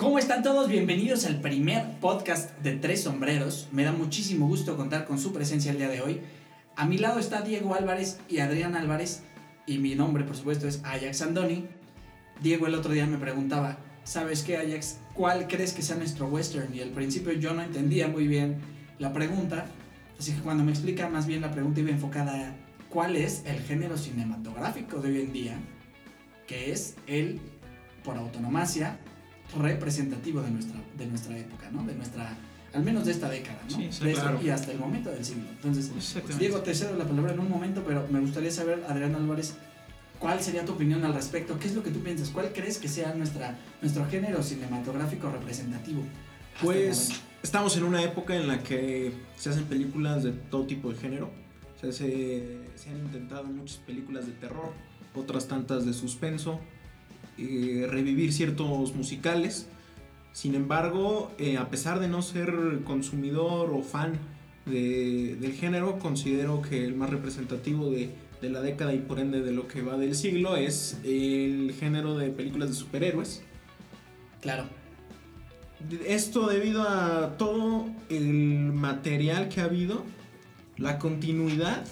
¿Cómo están todos? Bienvenidos al primer podcast de Tres Sombreros. Me da muchísimo gusto contar con su presencia el día de hoy. A mi lado está Diego Álvarez y Adrián Álvarez. Y mi nombre, por supuesto, es Ajax Andoni. Diego el otro día me preguntaba, ¿sabes qué, Ajax? ¿Cuál crees que sea nuestro western? Y al principio yo no entendía muy bien la pregunta. Así que cuando me explica más bien la pregunta iba enfocada a cuál es el género cinematográfico de hoy en día, que es el, por autonomacia, representativo de nuestra, de nuestra época, ¿no? De nuestra, al menos de esta década, ¿no? Sí, sí, De claro. y hasta el momento del siglo. Entonces, Exactamente. Diego, te cedo la palabra en un momento, pero me gustaría saber, Adrián Álvarez, ¿cuál sería tu opinión al respecto? ¿Qué es lo que tú piensas? ¿Cuál crees que sea nuestra, nuestro género cinematográfico representativo? Pues estamos en una época en la que se hacen películas de todo tipo de género. O sea, se, se han intentado muchas películas de terror, otras tantas de suspenso, eh, revivir ciertos musicales. Sin embargo, eh, a pesar de no ser consumidor o fan de- del género, considero que el más representativo de, de la década y por ende de lo que va del siglo es el género de películas de superhéroes. Claro, Esto debido a todo el material que ha habido, la continuidad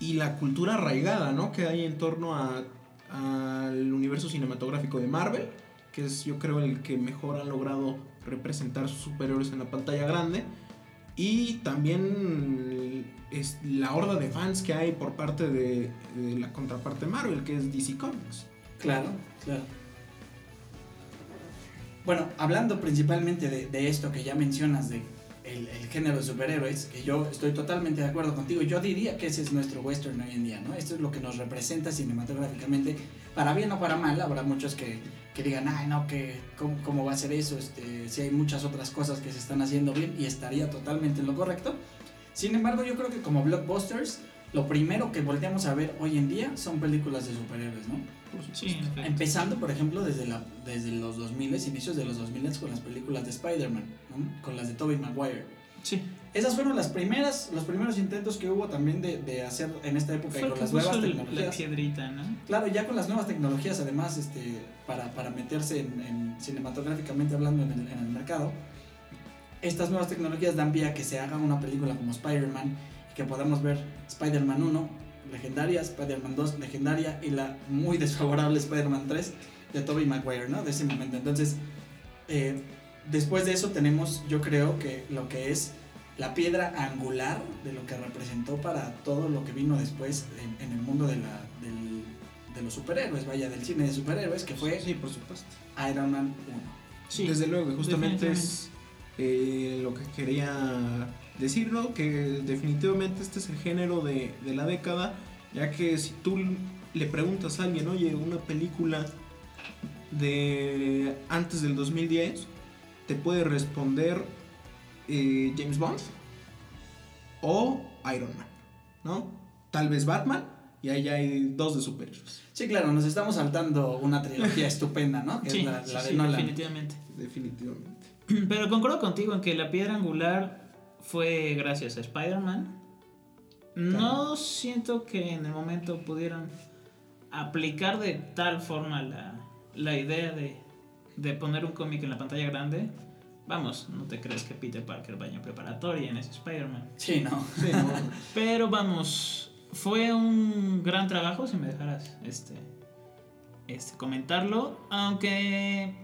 y la cultura arraigada, ¿no? Que hay en torno a- al universo cinematográfico de Marvel, que es yo creo el que mejor ha logrado representar sus superhéroes en la pantalla grande. Y también es la horda de fans que hay por parte de, la contraparte Marvel, que es DC Comics. claro, claro. Bueno, hablando principalmente de esto que ya mencionas, de el, el género de superhéroes, que yo estoy totalmente de acuerdo contigo, yo diría que ese es nuestro western hoy en día, ¿no? Esto es lo que nos representa cinematográficamente, para bien o para mal, habrá muchos que, que digan, ay, no, que, ¿cómo, cómo va a ser eso? Este, si hay muchas otras cosas que se están haciendo bien y estaría totalmente en lo correcto. Sin embargo, yo creo que como blockbusters, lo primero que volteamos a ver hoy en día son películas de superhéroes, ¿no? Sí. Empezando, por ejemplo, desde, la, desde los 2000, inicios de los 2000 con las películas de Spider-Man, ¿no? con las de Tobey Maguire. Sí. Esas fueron las primeras, los primeros intentos que hubo también de, de hacer en esta época Fue con las nuevas la tecnologías. piedrita, ¿no? Claro, ya con las nuevas tecnologías, además, este, para, para meterse en, en cinematográficamente hablando en el, en el mercado, estas nuevas tecnologías dan vía a que se haga una película como Spider-Man y que podamos ver Spider-Man 1, legendaria, Spider-Man 2, legendaria, y la muy desfavorable Spider-Man 3 de Tobey Maguire, ¿no? De ese momento. Entonces, eh, después de eso tenemos, yo creo que lo que es la piedra angular de lo que representó para todo lo que vino después en, en el mundo de, la, del- de los superhéroes, vaya, del cine de superhéroes, que fue Sí, por supuesto. Iron Man 1. Sí. Desde luego, justamente es eh, lo que quería decirlo, que definitivamente este es el género de, de la década, ya que si tú le preguntas a alguien, oye, una película de antes del 2010, te puede responder eh, James Bond o Iron Man, ¿no? Tal vez Batman, y ahí hay dos de superhéroes, Sí, claro, nos estamos saltando una trilogía estupenda, ¿no? Que Sí, es la, sí, la de sí, Nolan. definitivamente. definitivamente. Pero concuerdo contigo en que la piedra angular fue gracias a Spider-Man. No siento que en el momento pudieran aplicar de tal forma la, la idea de, de poner un cómic en la pantalla grande. Vamos, no te crees que Peter Parker vaya en preparatoria en ese Spider-Man. Sí, no. Sí, ¿no? Pero vamos, fue un gran trabajo, si me dejaras este, este comentarlo. Aunque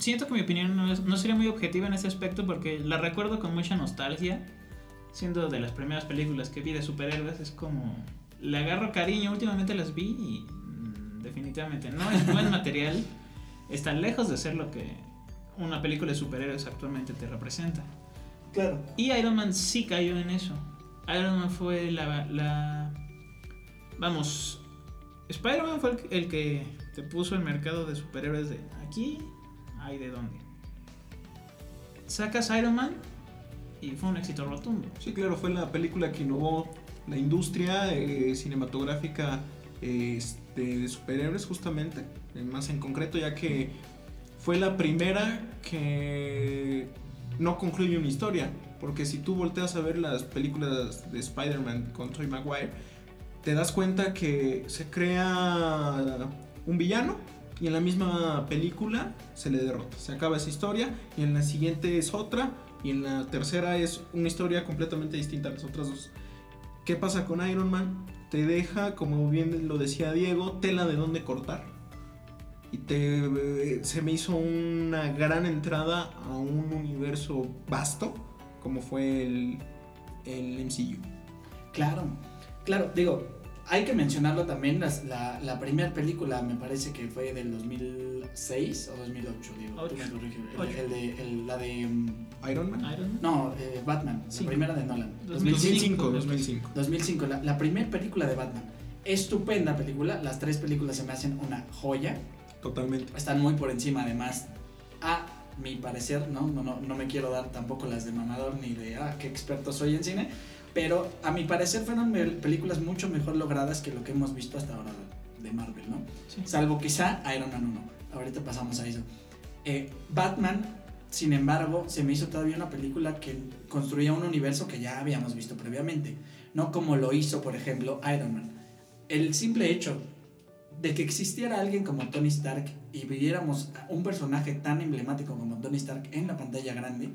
siento que mi opinión no, es- no sería muy objetiva en ese aspecto porque la recuerdo con mucha nostalgia. Siendo de las primeras películas que vi de superhéroes, es como. Le agarro cariño, últimamente las vi y mm, definitivamente no es buen material. Está lejos de ser lo que una película de superhéroes actualmente te representa. Claro. Y Iron Man sí cayó en eso. Iron Man fue la. la- vamos. Spider-Man fue el, el que te puso el mercado de superhéroes de aquí, hay de dónde. Sacas Iron Man y fue un éxito rotundo. Sí, claro, fue la película que innovó la industria eh, cinematográfica este, de superhéroes justamente, más en concreto, ya que fue la primera que no concluye una historia, porque si tú volteas a ver las películas de Spider-Man con Tobey Maguire, te das cuenta que se crea un villano y en la misma película se le derrota. Se acaba esa historia y en la siguiente es otra y en la tercera es una historia completamente distinta a las otras dos. ¿Qué pasa con Iron Man? Te deja, como bien lo decía Diego, tela de dónde cortar. Y te, se me hizo una gran entrada a un universo vasto como fue el, el MCU. Claro, claro, digo, hay que mencionarlo también, las- la, la primera película me parece que fue del 2006 o 2008, digo. tú me Ocho. corriges. El- Ocho. el de- el- la de... mm, Iron Man. Iron Man. No, eh, Batman, Cinco. la primera de Nolan. 2005. 2005. 2005, la, la primera película de Batman. Estupenda película, las tres películas se me hacen una joya. Totalmente. Están muy por encima además, a mi parecer, ¿no? No, no, no me quiero dar tampoco las de mamador ni de, ah, qué experto soy en cine, pero a mi parecer fueron películas mucho mejor logradas que lo que hemos visto hasta ahora de Marvel, ¿no? Sí. Salvo quizá Iron Man 1. Ahorita pasamos a eso. Eh, Batman, sin embargo, se me hizo todavía una película que construía un universo que ya habíamos visto previamente. No como lo hizo, por ejemplo, Iron Man. El simple hecho de que existiera alguien como Tony Stark y viéramos un personaje tan emblemático como Tony Stark en la pantalla grande,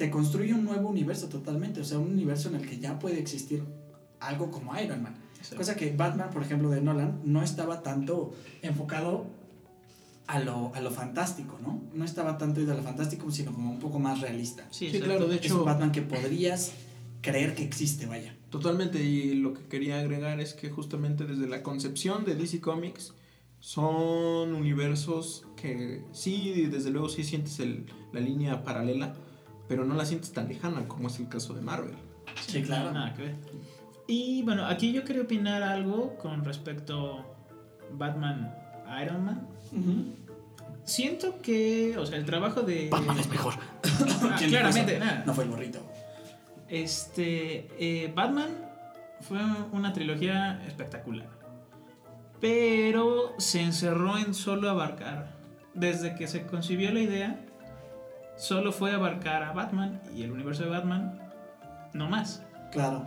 te construye un nuevo universo totalmente. O sea, un universo en el que ya puede existir algo como Iron Man. Cosa que Batman, por ejemplo, de Nolan, no estaba tanto enfocado a lo, a lo fantástico, ¿no? No estaba tanto ido a lo fantástico, sino como un poco más realista. Sí, Sí, claro, de Es un hecho, Batman que podrías creer que existe, vaya. totalmente. Y lo que quería agregar es que justamente desde la concepción de DC Comics son universos que sí, desde luego sí sientes el- la línea paralela, pero no la sientes tan lejana como es el caso de Marvel. Sí, claro. Nada que ver. Y bueno, aquí yo quería opinar algo con respecto Batman Iron Man. Siento que, o sea, el trabajo de Batman es mejor. Ah, ¿Quién dijo claramente, nada. No fue el gorrito. Este, eh, Batman fue una trilogía espectacular. Pero se encerró en solo abarcar. Desde que se concibió la idea, solo fue abarcar a Batman y el universo de Batman, no más. Claro.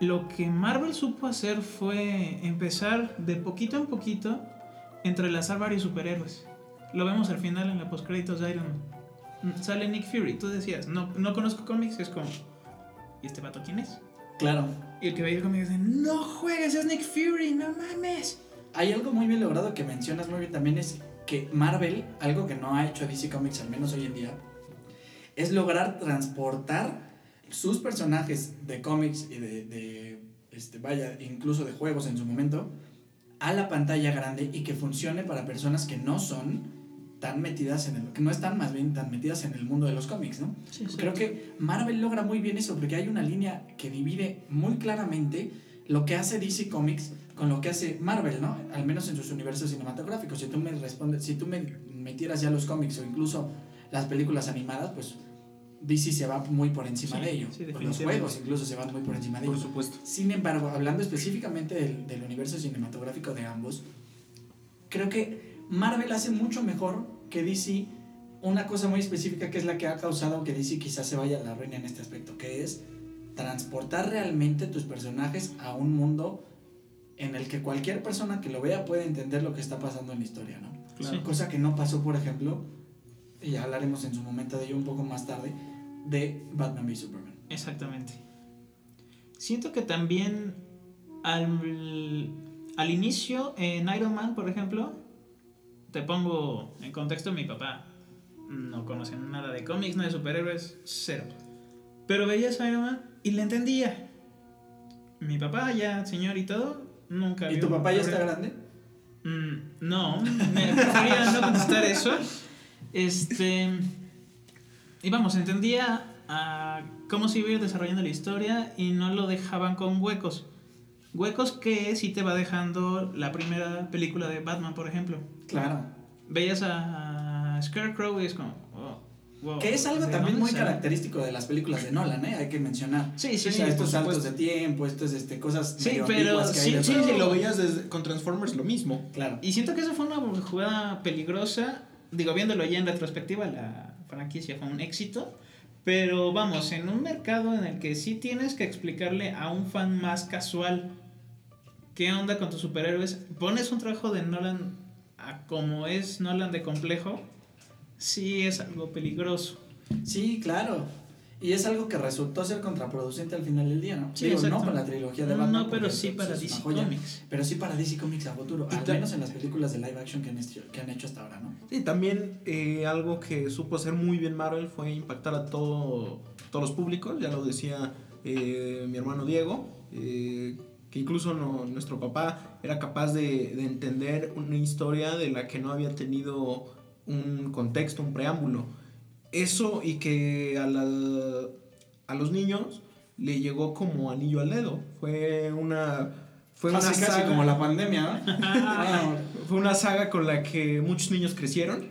Lo que Marvel supo hacer fue empezar de poquito en poquito entrelazar varios superhéroes. Lo vemos al final en la postcréditos de Iron Man. Sale Nick Fury. Tú decías, no, no conozco cómics, es como, ¿y este vato quién es? Claro. Y el que veía cómics dice, no juegues, es Nick Fury, no mames. Hay algo muy bien logrado que mencionas muy bien también es que Marvel, algo que no ha hecho DC Comics al menos hoy en día, es lograr transportar sus personajes de cómics y de, de, este, vaya, incluso de juegos en su momento, a la pantalla grande y que funcione para personas que no son tan metidas en el, que no están más bien tan metidas en el mundo de los cómics, ¿no? Creo que Marvel logra muy bien eso porque hay una línea que divide muy claramente lo que hace DC Comics con lo que hace Marvel, ¿no? Al menos en sus universos cinematográficos. Si tú me respondes, si tú me metieras ya los cómics o incluso las películas animadas, pues DC se va muy por encima Sí, de ello. sí, los juegos incluso se van muy por encima de Por ello. supuesto. Sin embargo, hablando específicamente del, del universo cinematográfico de ambos, creo que Marvel hace mucho mejor que DC una cosa muy específica que es la que ha causado que DC quizás se vaya a la ruina en este aspecto, que es transportar realmente tus personajes a un mundo en el que cualquier persona que lo vea puede entender lo que está pasando en la historia, ¿no? Claro. Sí. Cosa que no pasó, por ejemplo, y ya hablaremos en su momento de ello un poco más tarde, de Batman v Superman. Exactamente. Siento que también al, al inicio en Iron Man, por ejemplo, te pongo en contexto, mi papá no conoce nada de cómics, nada de superhéroes, cero. Pero veías Iron Man y le entendía. Mi papá ya, señor y todo, nunca ¿Y tu papá ya está grande? Mm, no, me prefería no contestar eso. Este. Y vamos, entendía a cómo se iba a ir desarrollando la historia y no lo dejaban con huecos. Huecos que sí te va dejando la primera película de Batman, por ejemplo. Claro. Veías a Scarecrow y es como. oh, wow, Que es algo ¿de también muy sale? característico de las películas de Nolan, ¿eh? Hay que mencionar. Sí, sí, O sí. sea, por estos saltos supuesto. de tiempo, estas este, cosas Sí, medio pero que hay sí, de sí. Si lo veías desde- con Transformers, lo mismo. Claro. Y siento que eso fue una jugada peligrosa. Digo, viéndolo ya en retrospectiva, la franquicia fue un éxito. Pero vamos, en un mercado en el que sí tienes que explicarle a un fan más casual qué onda con tus superhéroes, pones un trabajo de Nolan a como es Nolan de complejo, sí es algo peligroso. Sí, claro. Y es algo que resultó ser contraproducente al final del día, ¿no? Sí, Digo, no para la trilogía de Batman. no, pero sí para DC joya, Comics. Pero sí para DC Comics a futuro, Y al menos en las películas de live action que han hecho, que han hecho hasta ahora, ¿no? Sí, también eh, algo que supo hacer muy bien Marvel fue impactar a todo, todos los públicos, ya lo decía eh, mi hermano Diego, eh, que incluso no- nuestro papá era capaz de, de entender una historia de la que no había tenido un contexto, un preámbulo. Eso y que a, la- a los niños le llegó como anillo al dedo. Fue una... Fue una casi, casi saga- como la pandemia, ¿no? Fue una saga con la que muchos niños crecieron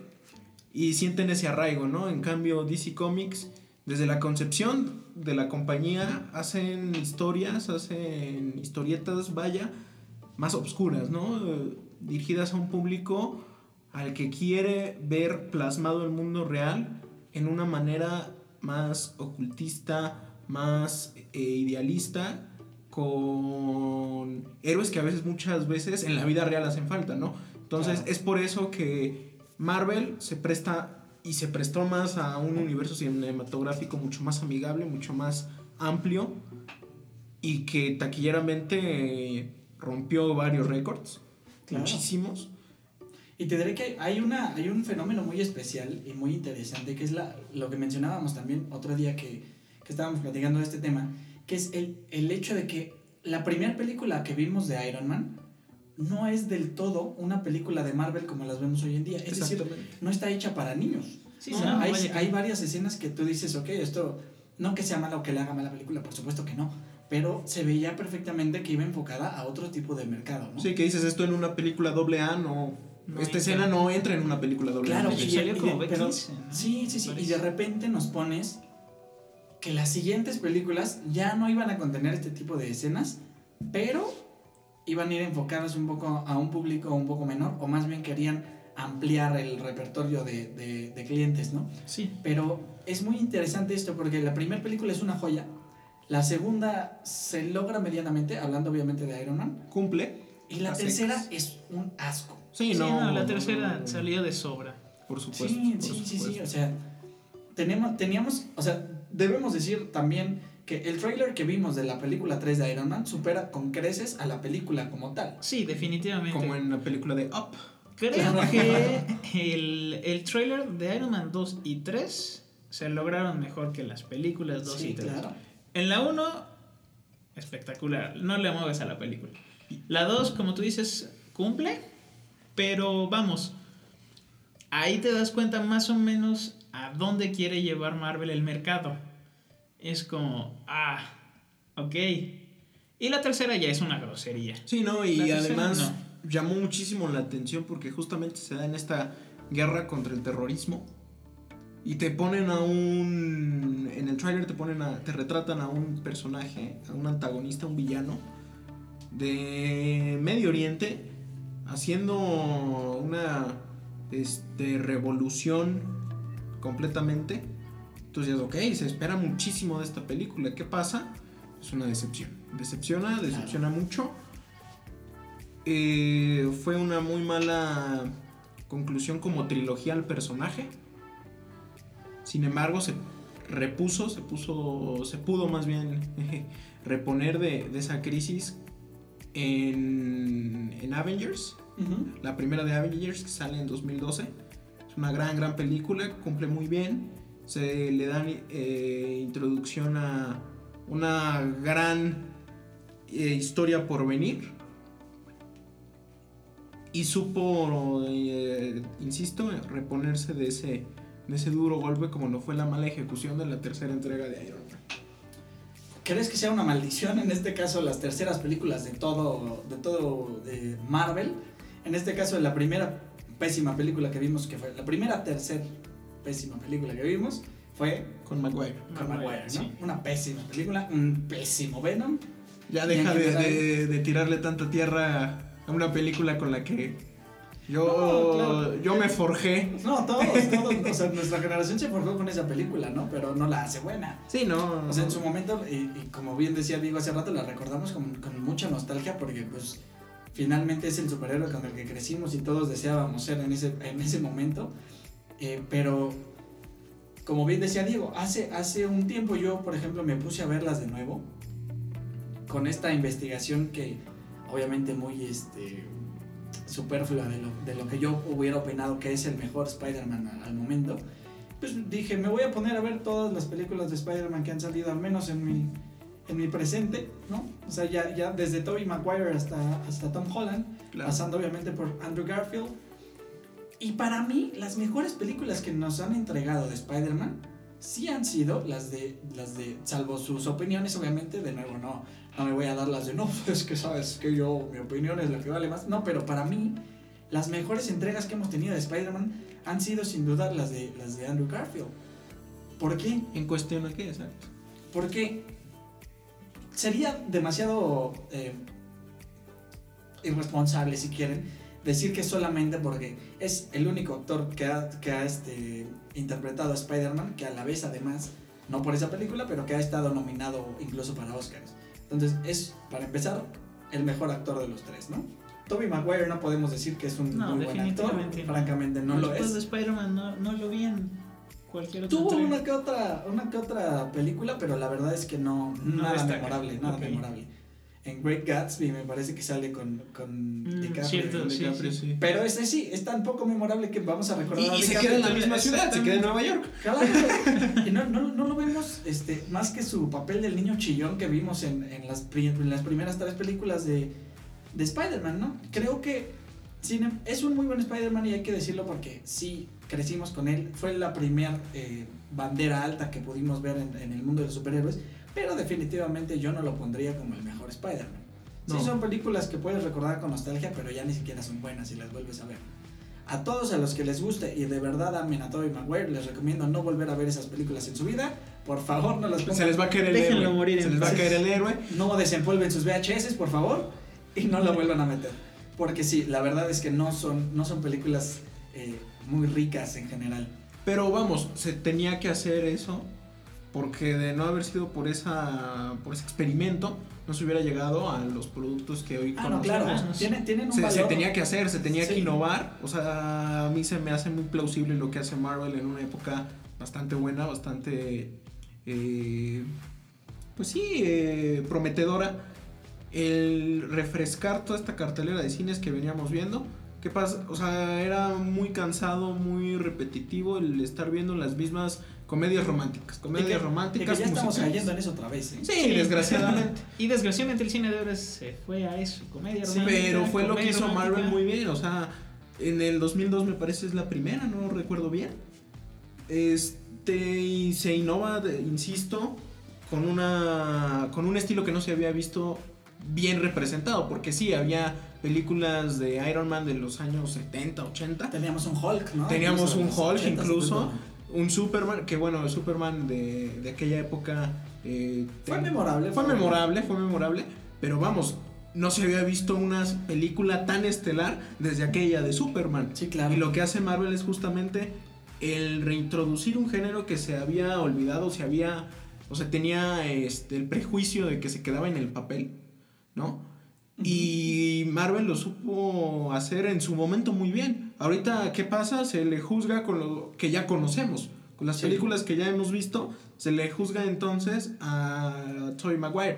y sienten ese arraigo, ¿no? En cambio, DC Comics, desde la concepción de la compañía, hacen historias, hacen historietas, vaya, más obscuras, ¿no? Dirigidas a un público al que quiere ver plasmado el mundo real en una manera más ocultista, más eh, idealista, con héroes que a veces, muchas veces en la vida real hacen falta, ¿no? Entonces Claro. es por eso que Marvel se presta y se prestó más a un universo cinematográfico mucho más amigable, mucho más amplio y que taquilleramente rompió varios récords, Claro. muchísimos. Y te diré que hay, una, hay un fenómeno muy especial y muy interesante, que es la, lo que mencionábamos también otro día que, que estábamos platicando de este tema, que es el, el hecho de que la primera película que vimos de Iron Man no es del todo una película de Marvel como las vemos hoy en día. Es decir, no está hecha para niños. Sí, no, sea, hay, hay varias escenas que tú dices, ok, esto no que sea mala o que le haga mala película, por supuesto que no, pero se veía perfectamente que iba enfocada a otro tipo de mercado, ¿no? Sí, que dices esto en una película doble A, no. No esta escena no entra en una película doble Claro. De y- salió y- como pero- B15, ¿no? Sí, sí, sí. Y de repente nos pones que las siguientes películas ya no iban a contener este tipo de escenas, pero iban a ir enfocadas un poco a un público un poco menor, o más bien querían ampliar el repertorio de, de- de clientes, ¿no? Sí. Pero es muy interesante esto porque la primera película es una joya, la segunda se logra medianamente, hablando obviamente de Iron Man, Cumple. y la tercera es un asco. Sí, Sí, no. no, la no, tercera no, no. salió de sobra. Por supuesto. Sí, por sí, sí, sí, supuesto. o sea, tenemos, teníamos, o sea, debemos decir también que el trailer que vimos de la película 3 de Iron Man supera con creces a la película como tal. Sí, definitivamente. Como en la película de Up. Creo que el, el trailer de Iron Man 2 y 3 se lograron mejor que las películas 2 Sí, y 3. claro. En la 1, espectacular, no le mueves a la película. La 2, como tú dices, cumple, pero vamos, ahí te das cuenta más o menos a dónde quiere llevar Marvel el mercado. Es como, ah, ok. Y la tercera ya es una grosería. Sí, no, y tercera, además llamó muchísimo la atención porque justamente se da en esta guerra contra el terrorismo. Y te ponen a un. En el tráiler te ponen a. te retratan a un personaje, a un antagonista, un villano de Medio Oriente haciendo una este, revolución completamente. Entonces, ok, se espera muchísimo de esta película. ¿Qué pasa? Es una decepción. Decepciona, decepciona mucho. Eh, fue una muy mala conclusión como trilogía al personaje. Sin embargo, se repuso, se puso, se pudo más bien reponer de, de esa crisis en, en Avengers. La primera de Avengers que sale en 2012. Es una gran, gran película, cumple muy bien. Se le da eh, introducción a una gran eh, historia por venir. Y supo, eh, insisto, reponerse de ese, de ese duro golpe como lo fue la mala ejecución de la tercera entrega de Iron. ¿Crees que sea una maldición en este caso las terceras películas de todo, de todo de Marvel? En este caso la primera pésima película que vimos, que fue la primera tercera pésima película que vimos, fue Con Maguire. con Maguire, ¿no? Sí. Una pésima película, un pésimo Venom. Ya deja de- de tirarle tanta tierra a una película con la que yo, No, claro. yo me forjé. No, todos, todos, o sea, nuestra generación se forjó con esa película, ¿no? Pero no la hace buena. Sí, no. O sea, en su momento, y, y como bien decía Diego hace rato, la recordamos con, con mucha nostalgia porque, pues, finalmente es el superhéroe con el que crecimos y todos deseábamos ser en ese, en ese momento. Eh, pero, como bien decía Diego, hace, hace un tiempo yo, por ejemplo, me puse a verlas de nuevo con esta investigación que obviamente muy este, superflua de lo, de lo que yo hubiera opinado que es el mejor Spider-Man al, al momento. Pues dije, me voy a poner a ver todas las películas de Spider-Man que han salido, al menos en mi, en mi presente, ¿no? O sea, ya, ya desde Tobey Maguire hasta, hasta Tom Holland, Claro. pasando obviamente por Andrew Garfield. Y para mí, las mejores películas que nos han entregado de Spider-Man sí han sido las de, las de, salvo sus opiniones, obviamente, de nuevo, no, no me voy a dar las de, no, es que sabes que yo, mi opinión es la que vale más. No, pero para mí, las mejores entregas que hemos tenido de Spider-Man han sido sin duda las de, las de Andrew Garfield. ¿Por qué? En cuestión de qué, exacto. Porque sería demasiado eh, irresponsable, si quieren, decir que solamente porque es el único actor que ha, que ha este, interpretado a Spider-Man, que a la vez además, no por esa película, pero que ha estado nominado incluso para Oscars. Entonces es, para empezar, el mejor actor de los tres, ¿no? Toby Maguire no podemos decir que es un No, muy buen actor, no. francamente no lo es. de Spider-Man no, no lo vi en cualquier otra Tuvo una que otra, una que otra película, pero la verdad es que no, nada destaca. memorable, nada memorable. En Great Gatsby me parece que sale con, con Mm, DiCaprio. cierto, sí, DiCaprio, sí. sí. Pero ese sí, es tan poco memorable que vamos a recordar Y, a y se queda en la misma ciudad, se queda en Nueva York. Claro, y no, no, no lo vemos este, más que su papel del niño chillón que vimos en, en las, pri- en las primeras tres películas de, de Spider-Man, ¿no? Creo que sin es un muy buen Spider-Man y hay que decirlo porque sí crecimos con él. Fue la primera bandera alta que pudimos ver en, en el mundo de los superhéroes, pero definitivamente yo no lo pondría como el mejor Spider-Man. Sí, No. son películas que puedes recordar con nostalgia, pero ya ni siquiera son buenas si las vuelves a ver. A todos a los que les guste y de verdad amen a Tobey Maguire, les recomiendo no volver a ver esas películas en su vida. Por favor, no las pongan. Se les va a caer el Déjenlo héroe. morir se les va a caer el héroe. No desempolven sus VHS, por favor, y no la vuelvan a meter. Porque sí, la verdad es que no son, no son películas eh, muy ricas en general. Pero vamos, se tenía que hacer eso porque de no haber sido por esa por ese experimento no se hubiera llegado a los productos que hoy Ah, no, conocemos. claro, no, sí. tienen, tienen un Se, tenía que hacer, se tenía Sí. que innovar. O sea, a mí se me hace muy plausible lo que hace Marvel en una época bastante buena, bastante, eh, pues sí, eh, prometedora. El refrescar toda esta cartelera de cines que veníamos viendo. ¿Qué pasa? O sea, era muy cansado, muy repetitivo el estar viendo las mismas comedias románticas. Y Comedias que- y que románticas. ya estamos musicales. cayendo en eso otra vez. ¿eh? Sí, Sí. desgraciadamente. Y desgraciadamente el cine de ahora se fue a eso, comedia Sí, romántica. Pero fue lo que comedia hizo romántica. Marvel muy bien. O sea, en el 2002 me parece es la primera, no recuerdo bien. Este, y se innova, de- insisto, con, una, con un estilo que no se había visto bien representado. Porque sí, había películas de Iron Man de los años 70, 80. Teníamos un Hulk, ¿no? Teníamos Incluso un Hulk 80s, incluso. Superman. Un Superman, que bueno, el Superman de, de aquella época... eh, Fue ten- memorable. fue memorable, fue memorable, pero vamos, no se había visto una película tan estelar desde aquella de Superman. Sí, claro. Y lo que hace Marvel es justamente el reintroducir un género que se había olvidado, se había, o sea, tenía este, el prejuicio de que se quedaba en el papel, ¿no? Y Marvel lo supo hacer en su momento muy bien. Ahorita, ¿qué pasa? Se le juzga con lo que ya conocemos. Con las Sí. películas que ya hemos visto, se le juzga entonces a Tobey Maguire.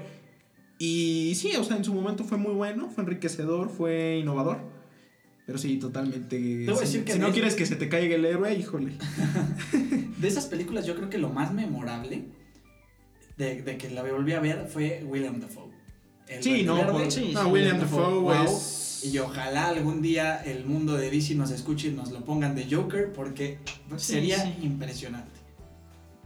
Y sí, o sea, en su momento fue muy bueno, fue enriquecedor, fue innovador. Pero sí, totalmente. Te voy a si decir que si no quieres que se te caiga el héroe, híjole. De esas películas, yo creo que lo más memorable de, de que la volví a ver fue William Dafoe. El Sí, no, Verde, por- sí, no, sí, William Dafoe, Dafoe wow. es. Y ojalá algún día el mundo de DC nos escuche y nos lo pongan de Joker porque Sí, sería sí. impresionante.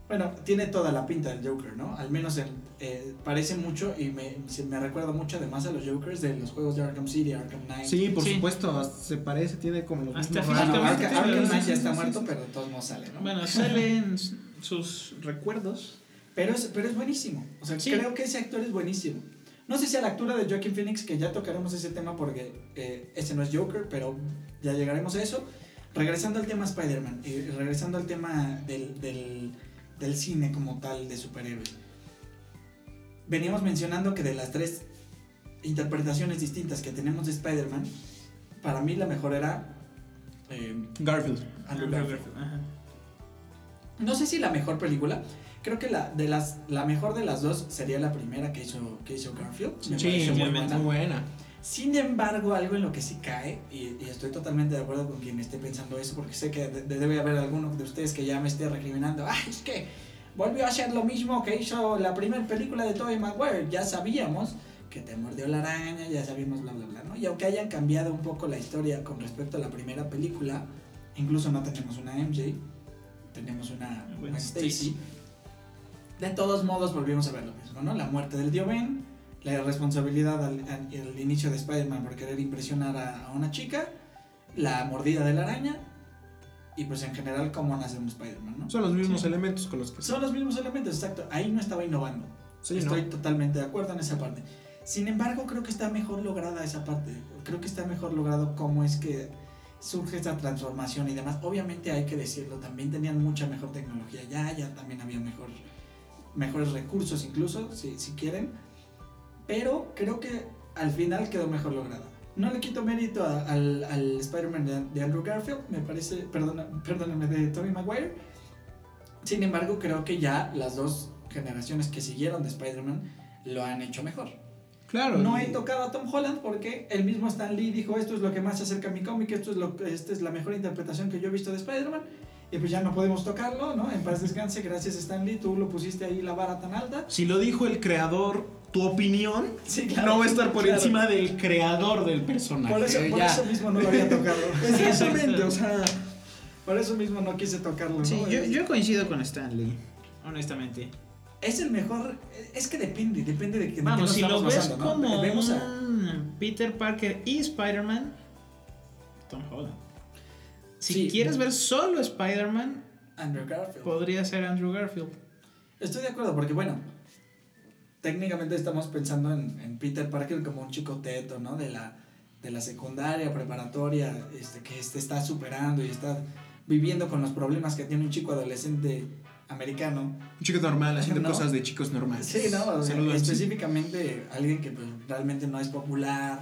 Bueno, tiene toda la pinta del Joker, ¿no? Al menos en- eh, parece mucho y me, se- me recuerda mucho además a los Jokers de los juegos de Arkham City, Arkham Knight. Sí, por Sí. supuesto, se parece, tiene como los Hasta mismos Arkham, Arkham Knight ya está sí, muerto, sí. pero de todos modos sale, ¿no? Bueno, salen sus recuerdos. Pero es, pero es buenísimo. O sea, Sí. creo que ese actor es buenísimo. No sé si a la altura de Joaquin Phoenix, que ya tocaremos ese tema porque eh, ese no es Joker, pero ya llegaremos a eso. Regresando al tema Spider-Man y regresando al tema del, del, del cine como tal de superhéroes. Veníamos mencionando que de las tres interpretaciones distintas que tenemos de Spider-Man, para mí la mejor era eh, Garfield. No sé si la mejor película. Creo que la, de las, la mejor de las dos sería la primera que hizo, que hizo Garfield. Me Sí, muy buena. muy buena. Sin embargo, algo en lo que sí cae, y, y estoy totalmente de acuerdo con quien esté pensando eso, porque sé que de- de- debe haber alguno de ustedes que ya me esté recriminando. ¡Ay, es que volvió a hacer lo mismo que hizo la primera película de Tobey Maguire! Ya sabíamos que te mordió la araña, ya sabíamos bla, bla, bla, ¿no? Y aunque hayan cambiado un poco la historia con respecto a la primera película, incluso no tenemos una MJ, tenemos una, una Stacy. De todos modos, volvimos a ver lo mismo, ¿no? La muerte del tío Ben, la responsabilidad al, al- al inicio de Spider-Man por querer impresionar a, a una chica, la mordida de la araña y pues en general cómo nace un Spider-Man, ¿no? Son los mismos Sí. elementos con los que Son los mismos elementos, exacto. Ahí no estaba innovando. Sí, Estoy ¿no? totalmente de acuerdo en esa parte. Sin embargo, creo que está mejor lograda esa parte. Creo que está mejor logrado cómo es que surge esta transformación y demás. Obviamente hay que decirlo, también tenían mucha mejor tecnología ya, ya también había mejor, mejores recursos incluso, si, si quieren. Pero creo que al final quedó mejor lograda. No le quito mérito a- al, al Spider-Man de, Andrew Garfield, me parece, perdona, perdóname, de Tobey Maguire. Sin embargo, creo que ya las dos generaciones que siguieron de Spider-Man lo han hecho mejor. Claro. No he tocado a Tom Holland porque el mismo Stan Lee dijo esto es lo que más se acerca a mi cómic, esto es lo esta es la mejor interpretación que yo he visto de Spider-Man y pues ya no podemos tocarlo, ¿no? En paz descanse, gracias Stan Lee, tú lo pusiste ahí la vara tan alta. Si lo dijo el creador, tu opinión Sí, no va a estar por claro. encima del creador del personaje. Por eso, por ya. eso mismo no lo había tocado. Exactamente, o sea. por eso mismo no quise tocarlo, ¿no? Sí, yo, coincido con Stanley, honestamente. Es el mejor, es que depende, depende de, que- de qué Vamos, nos si lo ves basando, ¿no? como Vemos a- Peter Parker y Spider-Man, Tom Holland. Si Sí. quieres ver solo Spider-Man, Andrew Garfield. podría ser Andrew Garfield. Estoy de acuerdo, porque bueno, técnicamente estamos pensando en, en Peter Parker como un chico teto, ¿no? De la, de la secundaria, preparatoria, este, que este está superando y está viviendo con los problemas que tiene un chico adolescente americano. Un chico normal, haciendo ¿No? cosas de chicos normales. Sí, ¿no? O sea, Saludos. específicamente alguien que pues, realmente no es popular,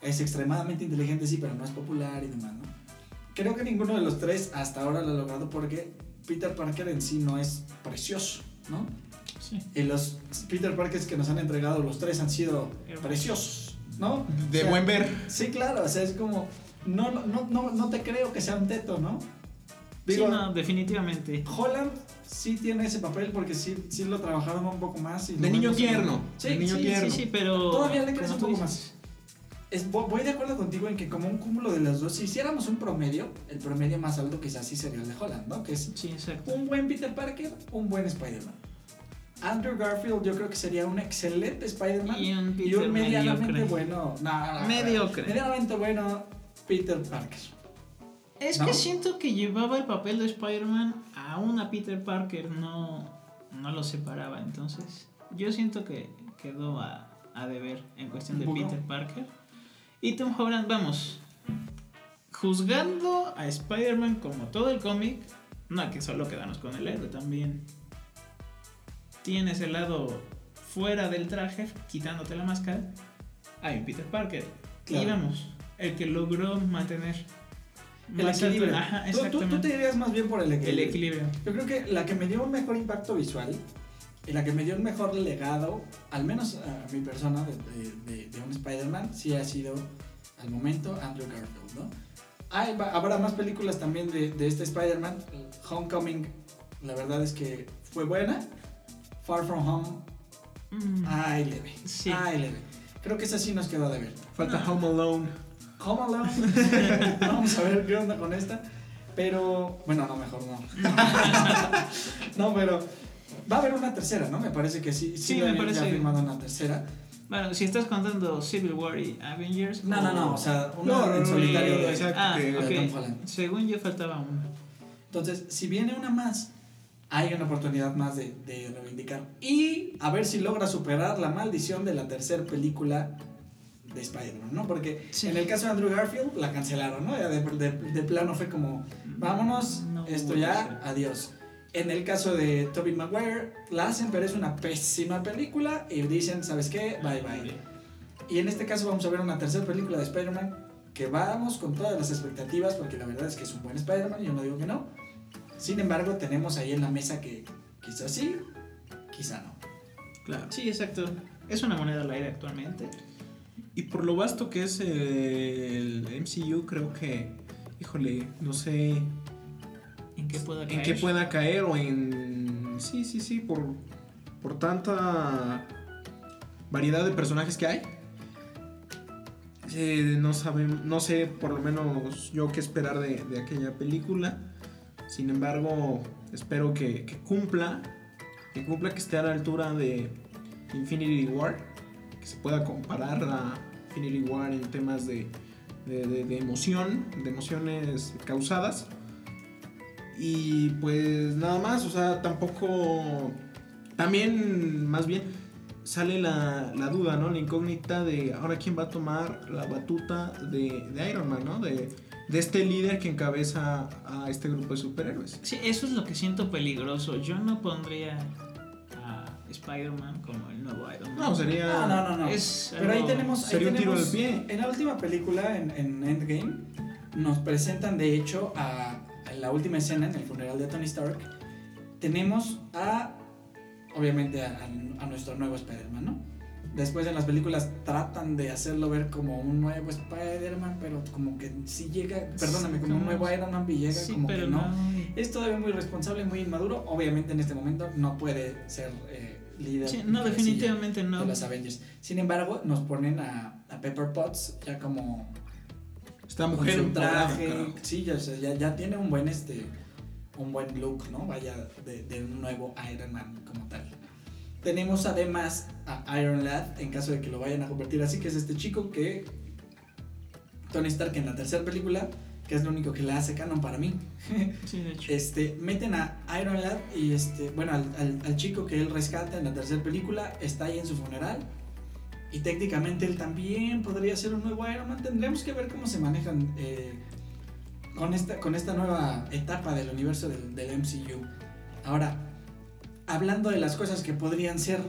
es extremadamente inteligente, sí, pero no es popular y demás, ¿no? Creo que ninguno de los tres hasta ahora lo ha logrado porque Peter Parker en sí no es precioso, ¿no? Sí. Y los Peter Parkers que nos han entregado los tres han sido Hermosos. preciosos, ¿no? De O sea, buen ver. Sí, claro, o sea, es como, no, no, no, no te creo que sea un teto, ¿no? Digo, sí, no, definitivamente. Holland sí tiene ese papel porque sí, sí lo trabajaron un poco más. Y De niño tierno. Sí, de niño sí, tierno. Sí, sí, pero. Todavía le crece como un poco dices, Es, voy de acuerdo contigo en que como un cúmulo de los dos, si hiciéramos un promedio, el promedio más alto quizás sí sería el de Holland, ¿no? Que es Sí, exacto. un buen Peter Parker, un buen Spider-Man. Andrew Garfield yo creo que sería un excelente Spider-Man Y un y Peter un medianamente mediocre. bueno. No, Mediocre. Medianamente bueno Peter Parker. Es ¿No? que siento que llevaba el papel de Spider-Man a una Peter Parker, no, no lo separaba. Entonces, yo siento que quedó a, a deber en cuestión de. Peter Parker. Y Tom Holland, vamos, juzgando a Spider-Man como todo el cómic, no que solo quedarnos con el héroe también. Tienes el lado fuera del traje, quitándote la máscara. Hay un Peter Parker. Claro. Y vamos, el que logró mantener El equilibrio. Ajá, Tú- tú, te dirías más bien por el El equilibrio. equilibrio. Yo creo que la que me dio un mejor impacto visual y la que me dio un mejor legado, al menos a mi persona de, de- de- un Spider-Man, sí ha sido al momento Andrew Garfield, ¿no? Hay, va- habrá más películas también de, de este Spider-Man. Homecoming, la verdad es que fue buena. Far From Home, Mm, ay leve. Sí. Ay leve. Creo que esa sí nos quedó de ver. Falta No. Home Alone. Home Alone. Vamos a ver qué onda con esta. Pero, bueno, no, mejor no. no, pero va a haber una tercera, ¿no? Me parece que sí. Sí, Sí, me parece. ya firmado una tercera. Bueno, si estás contando Civil War y Avengers. No, no, no. O sea, una No, en solitario. de- exacto. Ah, que- ok. de Tom Holland. Según yo faltaba uno. Entonces, si viene una más, hay una oportunidad más de, de reivindicar. Y a ver si logra superar la maldición de la tercera película de Spider-Man, ¿no? Porque Sí. en el caso de Andrew Garfield la cancelaron, ¿no? De, de- de plano fue como, vámonos, No esto ya, adiós. En el caso de Tobey Maguire, la hacen, pero es una pésima película y dicen, ¿sabes qué? Bye bye. Y en este caso vamos a ver una tercera película de Spider-Man que vamos con todas las expectativas porque la verdad es que es un buen Spider-Man, yo no digo que no. Sin embargo, tenemos ahí en la mesa que quizás sí, quizá no. Claro. Sí, exacto. Es una moneda al aire actualmente. Y por lo vasto que es el MCU, creo que, híjole, no sé ¿En qué pueda caer? en qué pueda caer o en... Sí, sí, sí, por, por tanta variedad de personajes que hay. Eh, no, sabem- no sé por lo menos yo qué esperar de, de aquella película. Sin embargo, espero que, que cumpla, que cumpla, que esté a la altura de Infinity War, que se pueda comparar a Infinity War en temas de- de emoción, de emociones causadas. Y pues nada más, o sea, tampoco... También, más bien, sale la, la duda, ¿no? La incógnita de ahora quién va a tomar la batuta de, de Iron Man, ¿no? De, de este líder que encabeza a este grupo de superhéroes. Sí, eso es lo que siento peligroso. Yo no pondría a Spider-Man como el nuevo Iron Man. No, sería... No, no, no, no. Es Pero ahí tenemos, ahí sería un tiro al pie. En la última película, en, en Endgame, nos presentan de hecho a, en la última escena, en el funeral de Tony Stark, tenemos a, obviamente, a, a- nuestro nuevo Spider-Man, ¿no? Después en las películas tratan de hacerlo ver como un nuevo Spider-Man, pero como que sí llega, perdóname, como un nuevo Iron Man y llega Sí, como pero que no. no. Es todavía muy responsable, muy inmaduro. Obviamente en este momento no puede ser eh, líder. Sí, no, definitivamente no. de los Avengers. Sin embargo, nos ponen a, a Pepper Potts ya como Esta con mujer su empoderada, traje. carajo. Sí, ya, ya, ya tiene un buen este un buen look, ¿no? Vaya de, de un nuevo Iron Man como tal. Tenemos además a Iron Lad, en caso de que lo vayan a convertir así, que es este chico que Tony Stark en la tercera película, que es lo único que le hace canon para mí. Sí, de hecho. Este, meten a Iron Lad y este, bueno, al, al- al chico que él rescata en la tercera película está ahí en su funeral. Y técnicamente él también podría ser un nuevo Iron Man. Tendremos que ver cómo se manejan eh, con, esta, con esta nueva etapa del universo del, del MCU. Ahora, hablando de las cosas que podrían ser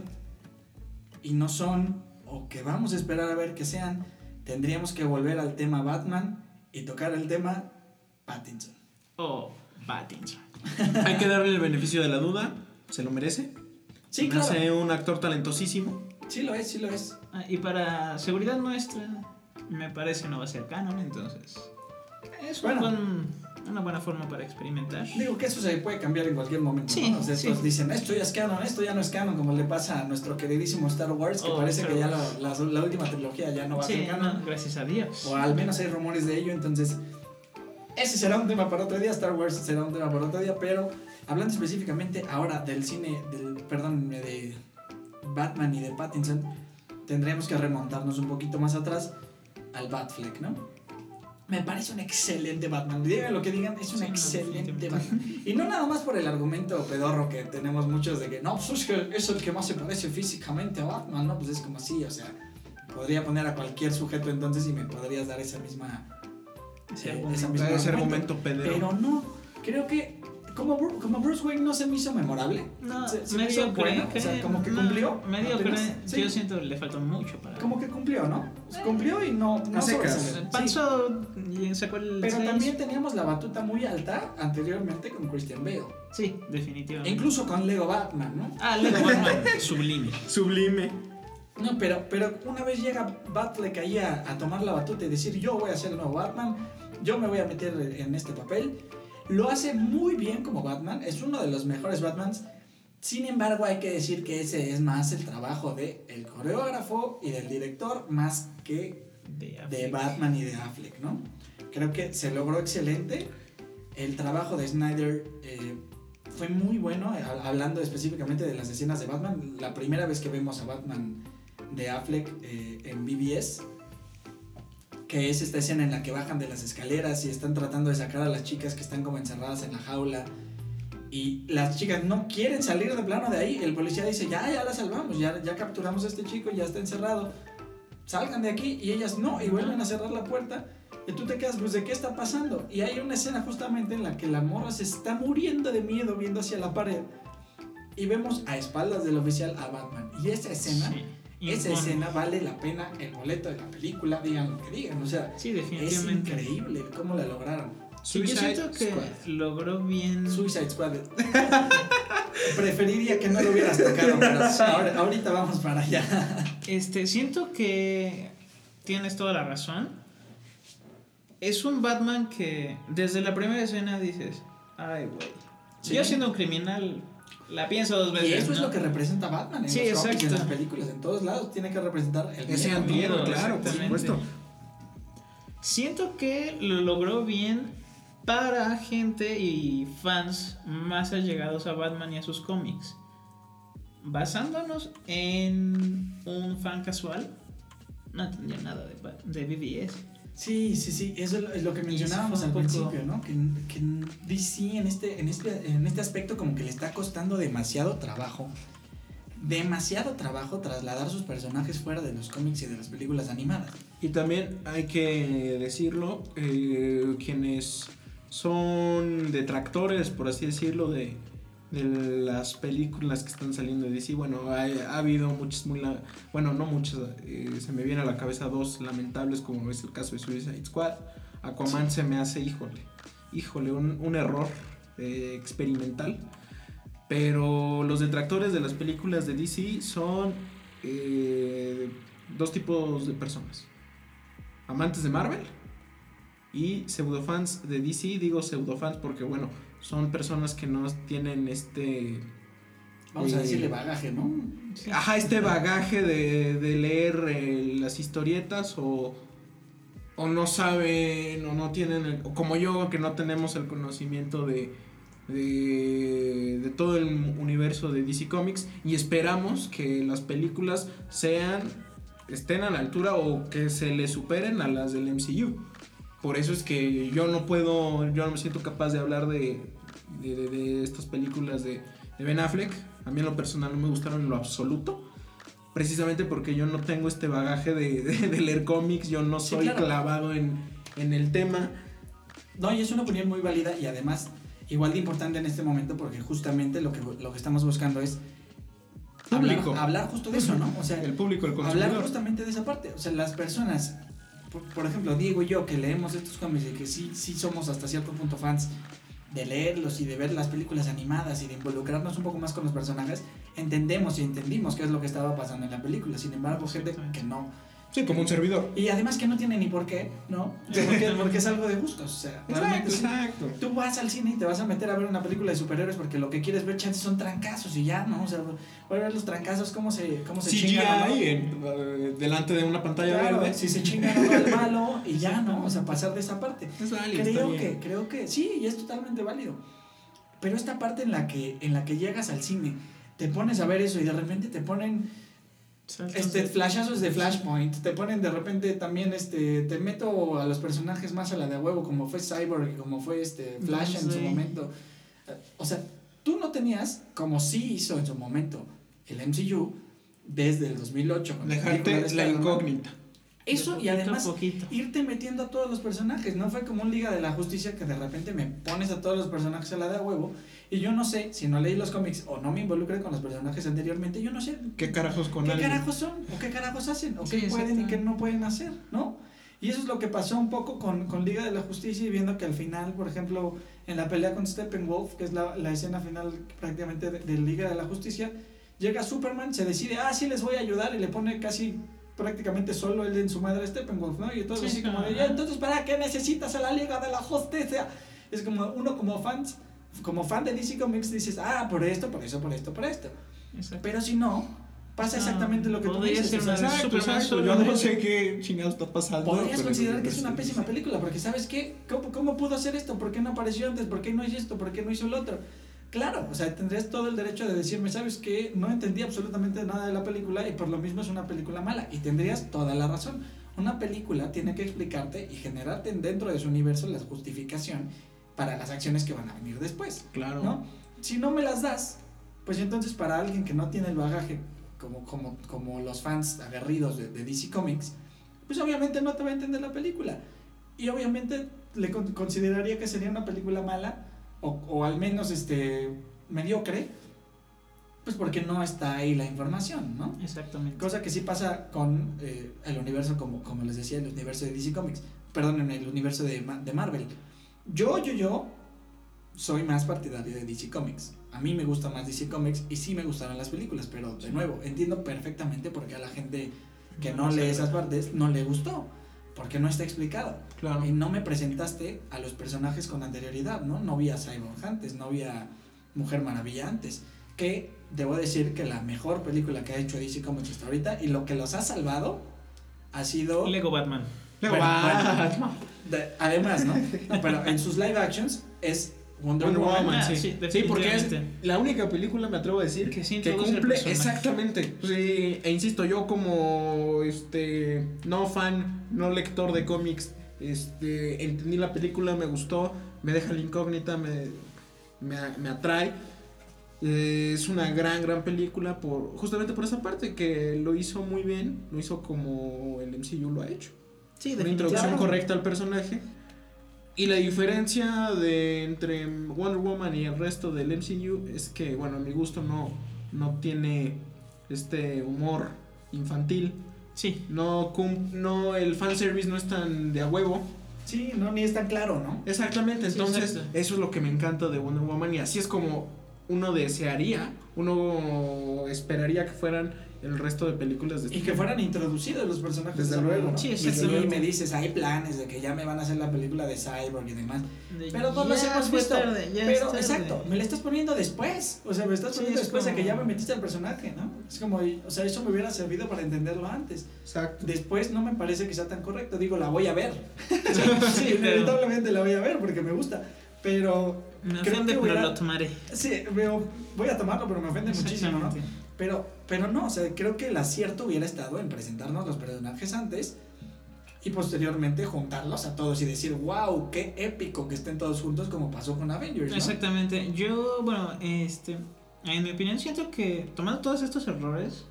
y no son, o que vamos a esperar a ver que sean, tendríamos que volver al tema Batman y tocar el tema Pattinson. O Pattinson. Hay que darle el beneficio de la duda, se lo merece. Sí, Me claro. hace un actor talentosísimo. Sí lo es, sí lo es. Ah, y para seguridad nuestra, me parece no va a ser canon, entonces. Es un Bueno. buen- una buena forma para experimentar. Digo que eso se puede cambiar en cualquier momento. Sí, ¿no? O sea, sí. estos dicen, esto ya es canon, esto ya no es canon, como le pasa a nuestro queridísimo Star Wars, que Oh, parece Star que ya la, la- la última trilogía ya no va a Sí, ser canon. no, gracias a Dios. O al menos hay rumores de ello, entonces ese será un tema para otro día, Star Wars será un tema para otro día, pero hablando específicamente ahora del cine, del, perdón, de Batman y de Pattinson, tendremos que remontarnos un poquito más atrás al Batfleck, ¿no? Me parece un excelente Batman. Digan lo que digan, es un Sí, excelente. Batman. Y no nada más por el argumento pedorro que tenemos muchos de que no, pues es que es el que más se parece físicamente a Batman, ¿no? Pues es como así, o sea, podría poner a cualquier sujeto entonces y me podrías dar esa misma. Ese eh, esa misma Ese argumento. argumento pedero. Pero no, creo que como, como Bruce Wayne no se me hizo memorable. No, se, se me medio hizo bueno, cree o sea, que- como que no, cumplió. Medio Sí, Yo siento que le faltó mucho para. como que cumplió, ¿no? Cumplió y no, no secas. sobresalió. Sí. Pasó y sacó el. Pero seis. también teníamos la batuta muy alta anteriormente con Christian Bale. Sí, E definitivamente. incluso con Lego Batman, ¿no? Ah, Lego Batman, sublime. Sublime. No, pero, pero una vez llega Batfleck ahí a, a tomar la batuta y decir yo voy a ser el nuevo Batman, yo me voy a meter en este papel, lo hace muy bien como Batman, es uno de los mejores Batmans. Sin embargo, hay que decir que ese es más el trabajo de el coreógrafo y del director más que De. Batman y de Affleck, ¿no? Creo que se logró excelente. El trabajo de Snyder eh, fue muy bueno, eh, hablando específicamente de las escenas de Batman. La primera vez que vemos a Batman de Affleck eh, en BBS, que es esta escena en la que bajan de las escaleras y están tratando de sacar a las chicas que están como encerradas en la jaula. Y las chicas no quieren salir de plano de ahí. El policía dice, ya, ya la salvamos, ya, ya capturamos a este chico, ya está encerrado. Salgan de aquí. Y ellas no, y vuelven a cerrar la puerta. Y tú te quedas, pues, ¿de qué está pasando? Y hay una escena justamente en la que la morra se está muriendo de miedo viendo hacia la pared. Y vemos a espaldas del oficial a Batman. Y esa escena. Esa escena vale la pena el boleto de la película, digan lo que digan. O sea, Sí, es definitivamente. increíble cómo la lograron. Sí, yo Suicide siento que Squad. logró bien. Suicide Squad. Preferiría que no lo hubieras tocado, pero ahora- ahorita vamos para allá. Este, siento que tienes toda la razón. Es un Batman que desde la primera escena dices, ay, güey. Sí. Yo siendo un criminal, la pienso dos veces. Y eso es ¿no? lo que representa Batman en Sí, los cómics, en las películas, en todos lados. Tiene que representar el Ese antihéroe, ¿no? claro, por supuesto. Siento que lo logró bien para gente y fans más allegados a Batman y a sus cómics. Basándonos en un fan casual, no entendía nada de, de BBS. Sí, sí, sí, eso es lo- que mencionábamos al principio, ¿no? Que, que DC en este, en, este, en este aspecto como que le está costando demasiado trabajo, demasiado trabajo trasladar sus personajes fuera de los cómics y de las películas animadas. Y también hay que decirlo, eh, quienes son detractores, por así decirlo, de, de las películas que están saliendo de DC, bueno, ha, ha habido muchas, muy la- bueno, no muchas, eh, se me viene a la cabeza dos lamentables, como es el caso de Suicide Squad. Aquaman se me hace, híjole, híjole, un, un error eh, experimental. Pero los detractores de las películas de DC son eh, dos tipos de personas. Amantes de Marvel y pseudofans de DC. Digo pseudofans porque, bueno, son personas que no tienen este... Vamos a Eh, decirle bagaje, ¿no? Ajá, este bagaje de, de leer eh, las historietas o, o no saben o no tienen, el- o como yo, que no tenemos el conocimiento de, de, de todo el universo de DC Comics y esperamos que las películas sean, estén a la altura o que se le superen a las del MCU. Por eso es que yo no puedo, yo no me siento capaz de hablar de, de, de- de estas películas de, Ben Affleck. A mí en lo personal no me gustaron en lo absoluto. Precisamente porque yo no tengo este bagaje de, leer cómics, yo no Sí, soy claro. clavado en, en el tema. No, y es una opinión muy válida y además igual de importante en este momento porque justamente lo que, lo que estamos buscando es hablar, Público. hablar justo de eso, ¿no? O sea, El público, el hablar justamente de esa parte. O sea, las personas, por, por ejemplo, Diego y yo, que leemos estos cómics y que sí, sí somos hasta cierto punto fans de leerlos y de ver las películas animadas y de involucrarnos un poco más con los personajes, entendemos y entendimos qué es lo que estaba pasando en la película. Sin embargo, gente que no. Sí, como un servidor. Y además que no tiene ni por qué, ¿no? Porque, porque es algo de gustos. O sea, sí. exacto. Tú vas al cine y te vas a meter a ver una película de superhéroes porque lo que quieres ver chances son trancazos y ya, ¿no? O sea, voy a ver los trancazos, cómo se, cómo se chingan. ¿no? CGI en- eh, delante de una pantalla Claro, verde. si se chingan o no al malo y ya, ¿no? O sea, pasar de esa parte. Es válido, Creo bien. que, creo que sí, y es totalmente válido. Pero esta parte en la que, en la que llegas al cine, te pones a ver eso y de repente te ponen este flashazos de Flashpoint, te ponen de repente también este te meto a los personajes más a la de huevo como fue Cyborg y como fue este Flash en su momento. Eh, O sea, tú no tenías como sí hizo en su momento el MCU desde el 2008 con la película Dejarte de la incógnita. Eso y poquito además poquito. irte metiendo a todos los personajes, no fue como un Liga de la Justicia que de repente me pones a todos los personajes a la de a huevo y yo no sé, si no leí los cómics o no me involucré con los personajes anteriormente, yo no sé ¿Qué carajos con ¿Qué alguien? carajos son? ¿O qué carajos hacen? ¿O Sí, qué pueden y qué no pueden hacer? ¿No? Y eso es lo que pasó un poco con, con Liga de la Justicia y viendo que al final, por ejemplo, en la pelea con Steppenwolf, que es la, la escena final prácticamente de, de Liga de la Justicia, llega Superman, se decide, ah, sí les voy a ayudar y le pone casi prácticamente solo él en su madre Steppenwolf, ¿no? Y entonces Sí, así como de, ajá. "Ya, entonces, ¿para qué necesitas a la Liga de la Justicia? Es como uno como fans, como fan de DC Comics dices, ah, por esto, por eso, por esto, por esto. Exacto. Pero si no, pasa Ah, exactamente lo que tú dices. exacto, exacto. solo. Yo no sé qué chingados está pasando. Podrías considerar que es una pésima película, porque ¿sabes qué? ¿Cómo, ¿Cómo pudo hacer esto? ¿Por qué no apareció antes? ¿Por qué no hizo esto? ¿Por qué no hizo el otro? Claro, o sea, tendrías todo el derecho de decirme, ¿sabes qué? No entendí absolutamente nada de la película y por lo mismo es una película mala. Y tendrías toda la razón. Una película tiene que explicarte y generarte dentro de su universo la justificación para las acciones que van a venir después. Claro. ¿no? Si no me las das, pues entonces para alguien que no tiene el bagaje como, como, como los fans aguerridos de, de DC Comics, pues obviamente no te va a entender la película. Y obviamente le con- consideraría que sería una película mala o, o al menos este mediocre Pues porque no está ahí la información, ¿no? Exactamente. Cosa que sí pasa con eh, el universo, como, como les decía, el universo de DC Comics. Perdón, en el universo de, de Marvel. Yo, yo, yo soy más partidario de DC Comics. A mí me gusta más DC Comics y sí me gustaron las películas, pero de nuevo, entiendo perfectamente por qué a la gente que no lee esas partes no le gustó. Porque no está explicado. Claro. Y no me presentaste a los personajes con anterioridad, ¿no? No vi a Cyborg antes, no vi a Mujer Maravilla antes. Que debo decir que la mejor película que ha hecho DC Comics hasta ahorita y lo que los ha salvado ha sido. Lego Batman. Bueno, ah, de- además, ¿no? No, Pero en sus live actions es Wonder, Wonder Woman. Woman, Ah, sí. sí, Sí, porque es la única película, me atrevo a decir, Que sí cumple exactamente. Sí, e insisto, yo como este no fan, no lector de cómics, este entendí la película, me gustó, me deja la incógnita, me, me, me atrae. Eh, es una gran, gran película por justamente por esa parte que lo hizo muy bien, lo hizo como el MCU lo ha hecho Sí, una introducción correcta al personaje. Y la diferencia de entre Wonder Woman y el resto del MCU es que, bueno, a mi gusto no, no tiene este humor infantil. Sí. No, cum- no el fanservice no es tan de a huevo. Sí, no, ni es tan claro, ¿no? Exactamente, entonces eso es lo que me encanta de Wonder Woman y así es como uno desearía, uno esperaría que fueran el resto de películas de Y que fueran introducidos los personajes. Desde de luego. ¿no? Sí, y desde sí, luego. me dices, hay planes de que ya me van a hacer la película de Cyborg y demás. De- Pero no los hemos visto. tarde, Pero, tarde. exacto, me la estás poniendo después. O sea, me estás Sí, poniendo es después de que ya me metiste al personaje, ¿no? Es como, o sea, eso me hubiera servido para entenderlo antes. Exacto. Después no me parece que sea tan correcto. Digo, la voy a ver. Sí, pero- Inevitablemente la voy a ver porque me gusta. Pero, Me creo ofende, que pero hubiera- lo tomaré. sí, veo- voy a tomarlo, pero me ofende muchísimo, ¿no? Pero, pero no, o sea, creo que el acierto hubiera estado en presentarnos los personajes antes y posteriormente juntarlos a todos y decir, wow, qué épico que estén todos juntos como pasó con Avengers. Exactamente. Yo, bueno, este, en mi opinión siento que tomando todos estos errores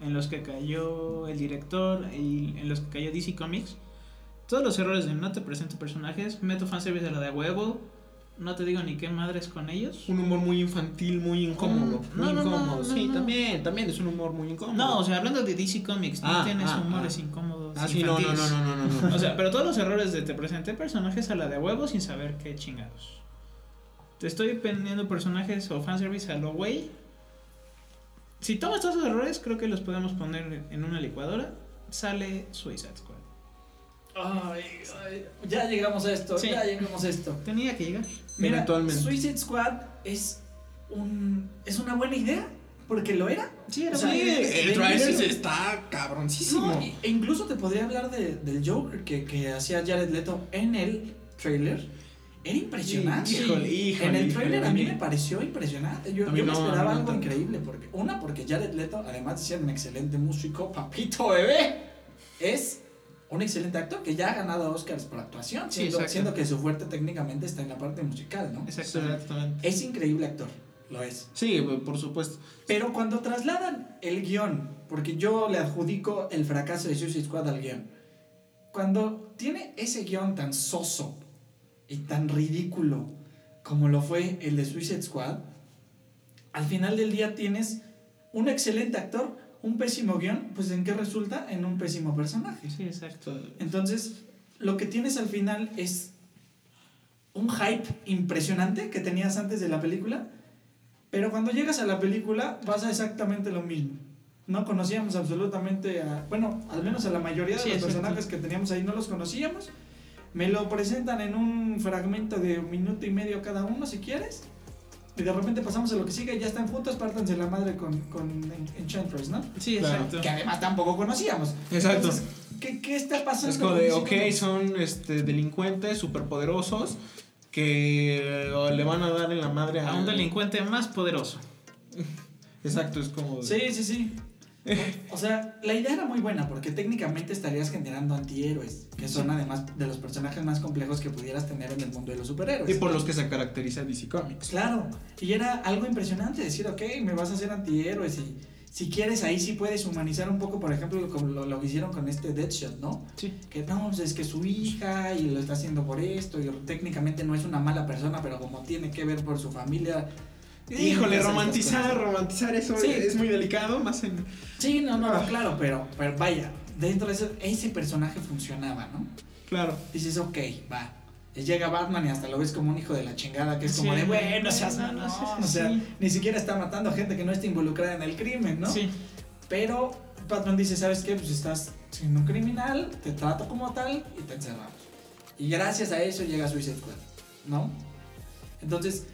en los que cayó el director y en los que cayó DC Comics, todos los errores de no te presento personajes, meto fanservice de la de huevo, no te digo ni qué madres con ellos. Un humor muy infantil, muy incómodo. Mm, muy no, incómodo. no, sí, no. también, también es un humor muy incómodo. No, o sea, hablando de DC Comics, no Ah, tienes ah, humores ah. incómodos. Ah, sí, no, no, no, no, no. O sea, pero todos los errores de te presenté personajes a la de huevo sin saber qué chingados. Te estoy poniendo personajes o fanservice a lo güey. Si tomas todos esos errores, creo que los podemos poner en una licuadora. Sale Suicide Squad. Ay, ay, ya llegamos a esto, Sí. ya llegamos a esto. Tenía que llegar. Mira, Eventualmente. Suicide Squad es un es una buena idea porque lo era. Sí, era O sea, Sí, el trailer está cabroncísimo. No, e incluso te podría hablar de, del Joker que, que hacía Jared Leto en el trailer. Era impresionante. Híjole, híjole, en el trailer a a mí me pareció impresionante. Yo, yo me no, esperaba no algo tanto. increíble. Porque, una, porque Jared Leto, además de ser un excelente músico, papito bebé, es un excelente actor que ya ha ganado Oscars por actuación, Sí, siendo, que su fuerte técnicamente está en la parte musical, ¿no? Exactamente. Es increíble actor, lo es. Sí, por supuesto. Pero cuando trasladan el guion, porque yo le adjudico el fracaso de Suicide Squad al guion, cuando tiene ese guion tan soso y tan ridículo como lo fue el de Suicide Squad, al final del día tienes un excelente actor, un pésimo guion, pues ¿en qué resulta? En un pésimo personaje. Sí, exacto. Entonces, lo que tienes al final es un hype impresionante que tenías antes de la película, pero cuando llegas a la película pasa exactamente lo mismo. No conocíamos absolutamente a, bueno, al menos a la mayoría de Sí, los exacto. personajes que teníamos ahí no los conocíamos. Me lo presentan en un fragmento de un minuto y medio cada uno, si quieres. Y de repente pasamos a lo que sigue, ya están juntos, pártanse la madre con, con En- Enchantress, ¿no? Sí, Claro. exacto. Que además tampoco conocíamos. Exacto. Entonces, ¿qué, qué está pasando? Es como de, ok, son este, delincuentes superpoderosos que eh, le van a dar en la madre a, A un delincuente más poderoso. Exacto, es como. de- Sí, sí, sí. O sea, la idea era muy buena porque técnicamente estarías generando antihéroes, que son además de los personajes más complejos que pudieras tener en el mundo de los superhéroes. Y por los que se caracteriza DC Comics. Claro, y era algo impresionante decir, ok, me vas a hacer antihéroes y si quieres ahí sí puedes humanizar un poco, por ejemplo, como lo, lo que hicieron con este Deadshot, ¿no? Sí. Que no, pues es que su hija y lo está haciendo por esto y técnicamente no es una mala persona, pero como tiene que ver por su familia, Híjole, romantizar, romantizar eso Sí. es muy delicado, más en... Sí, no, no, no, Ah. claro, pero, pero vaya, dentro de ese, ese personaje funcionaba, ¿no? Claro. Dices, ok, va. Llega Batman y hasta lo ves como un hijo de la chingada, que es como Sí, de, bueno, o sea, no, sí, sí, o sea, sí. ni siquiera está matando a gente que no está involucrada en el crimen, ¿no? Sí. Pero Batman dice, ¿sabes qué? Pues estás siendo un criminal, te trato como tal y te encerramos. Y gracias a eso llega Suicide Squad, ¿no? Entonces,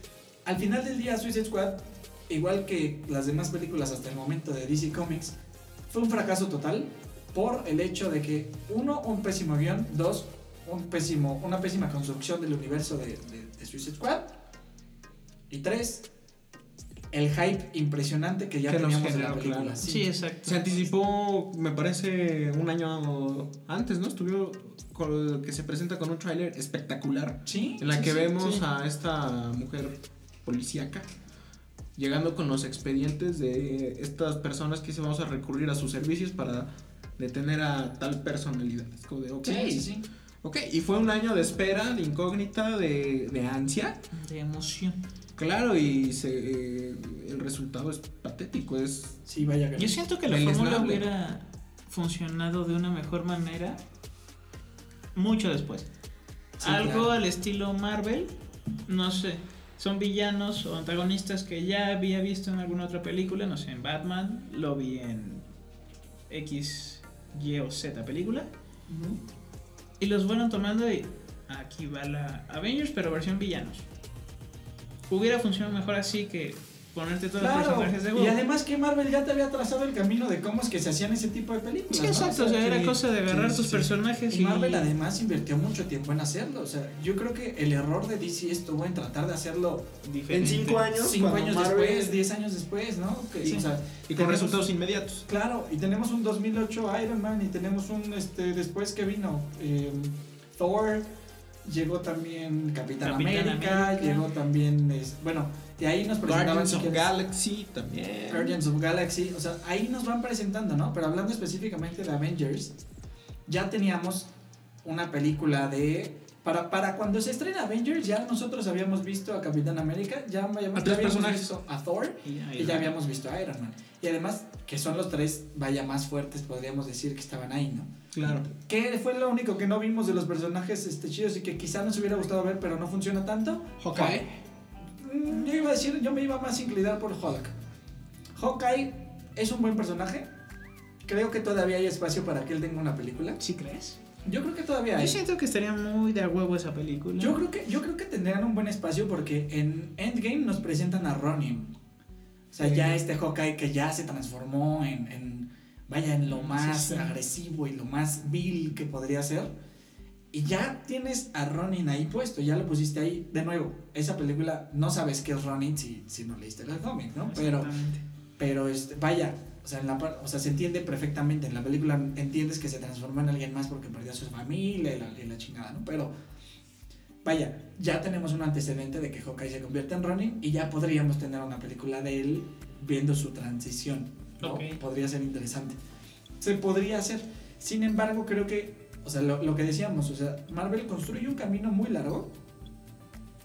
al final del día Suicide Squad, igual que las demás películas hasta el momento de DC Comics, fue un fracaso total por el hecho de que, uno, un pésimo guion, dos, un pésimo, una pésima construcción del universo de, de- de Suicide Squad, y tres, el hype impresionante que ya Que teníamos de la generó, película. claro. Sí, exacto. Se anticipó, me parece, un año antes, ¿no? Estuvo con- que se presenta con un tráiler espectacular Sí, en la sí, que sí, vemos sí. a esta mujer policíaca llegando con los expedientes de estas personas que se vamos a recurrir a sus servicios para detener a tal personalidad. Es como de, ok, Sí, sí, sí. ok. Y fue un año de espera, de incógnita, de, de ansia. De emoción. Claro, y se, eh, el resultado es patético, es... Sí, vaya que Yo siento que la fórmula hubiera funcionado de una mejor manera mucho después. Sí, Algo claro. al estilo Marvel, no sé. Son villanos o antagonistas que ya había visto en alguna otra película, no sé, en Batman, lo vi en X, Y o Z película. Y los fueron tomando y aquí va la Avengers, pero versión villanos. Hubiera funcionado mejor así que ponerte todos los Claro, personajes de y además que Marvel ya te había trazado el camino de cómo es que se hacían ese tipo de películas. Sí, ¿no? exacto, o sea, era sí, cosa de agarrar sí, tus sí. personajes Y y... Marvel además invirtió mucho tiempo en hacerlo. O sea, yo creo que el error de DC estuvo en tratar de hacerlo diferente. En cinco años, cinco años Marvel- después, 10 años después, ¿no? Que, Sí. o sea, Y con tenemos- resultados inmediatos. Claro, y tenemos un 2008 Iron Man y tenemos un, este, después que vino eh, Thor, llegó también Capitán, Capitán América, América. llegó también, es- bueno, y ahí nos presentaban Guardians of Galaxy también. Guardians of Galaxy, o sea, ahí nos van presentando, ¿no? Pero hablando específicamente de Avengers, ya teníamos una película de... Para, para cuando se estrena Avengers, ya nosotros habíamos visto a Capitán América, ya habíamos, A tres ya habíamos personajes. visto a Thor Y ya habíamos visto a Iron Man. Y además, que son los tres, vaya, más fuertes, podríamos decir, que estaban ahí, ¿no? Claro. ¿Qué fue lo único que no vimos de los personajes este, chidos y que quizá nos hubiera gustado ver, pero no funciona tanto? Hawkeye. Mm, Yo iba a decir, yo me iba más a inclinar por Hulk. Hawkeye es un buen personaje. Creo que todavía hay espacio para que él tenga una película. ¿Sí crees? Yo creo que todavía Yo hay. siento que estaría muy de a huevo esa película. Yo creo que, yo creo que tendrán un buen espacio porque en Endgame nos presentan a Ronin. O sea, Sí. ya este Hawkeye que ya se transformó en, en- vaya, en lo Sí, más sí. agresivo y lo más vil que podría ser. Y ya tienes a Ronin ahí puesto, ya lo pusiste ahí. De nuevo, esa película no sabes qué es Ronin si, si no leíste el cómic, ¿no? Pero, pero este, vaya, o sea, en la, o sea, se entiende perfectamente. En la película entiendes que se transformó en alguien más porque perdió a su familia y la, y la chingada, ¿no? Pero, vaya, ya tenemos un antecedente de que Hawkeye se convierte en Ronin y ya podríamos tener una película de él viendo su transición, Podría ser interesante. Se podría hacer. Sin embargo, creo que, o sea, lo, lo que decíamos, o sea, Marvel construye un camino muy largo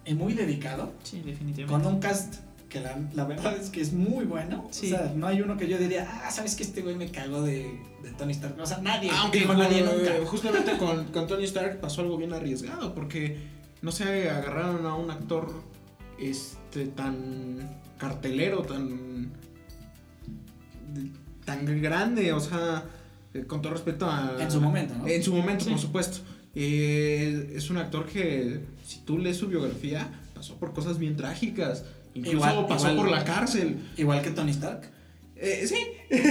y muy dedicado Sí, definitivamente. con un cast que la, la verdad es que es muy bueno. Sí. O sea, no hay uno que yo diría, ah, sabes que este güey me cagó de, de Tony Stark. O sea, nadie. Aunque con- nadie nunca. justamente con, con Tony Stark pasó algo bien arriesgado porque no se agarraron a un actor este tan cartelero, tan tan grande, o sea, eh, con todo respeto a En su momento, ¿no? En su momento, Sí. por supuesto. Eh, es un actor que si tú lees su biografía pasó por cosas bien trágicas, incluso Igual- pasó igual- por la cárcel. Igual que Tony Stark. Eh, sí,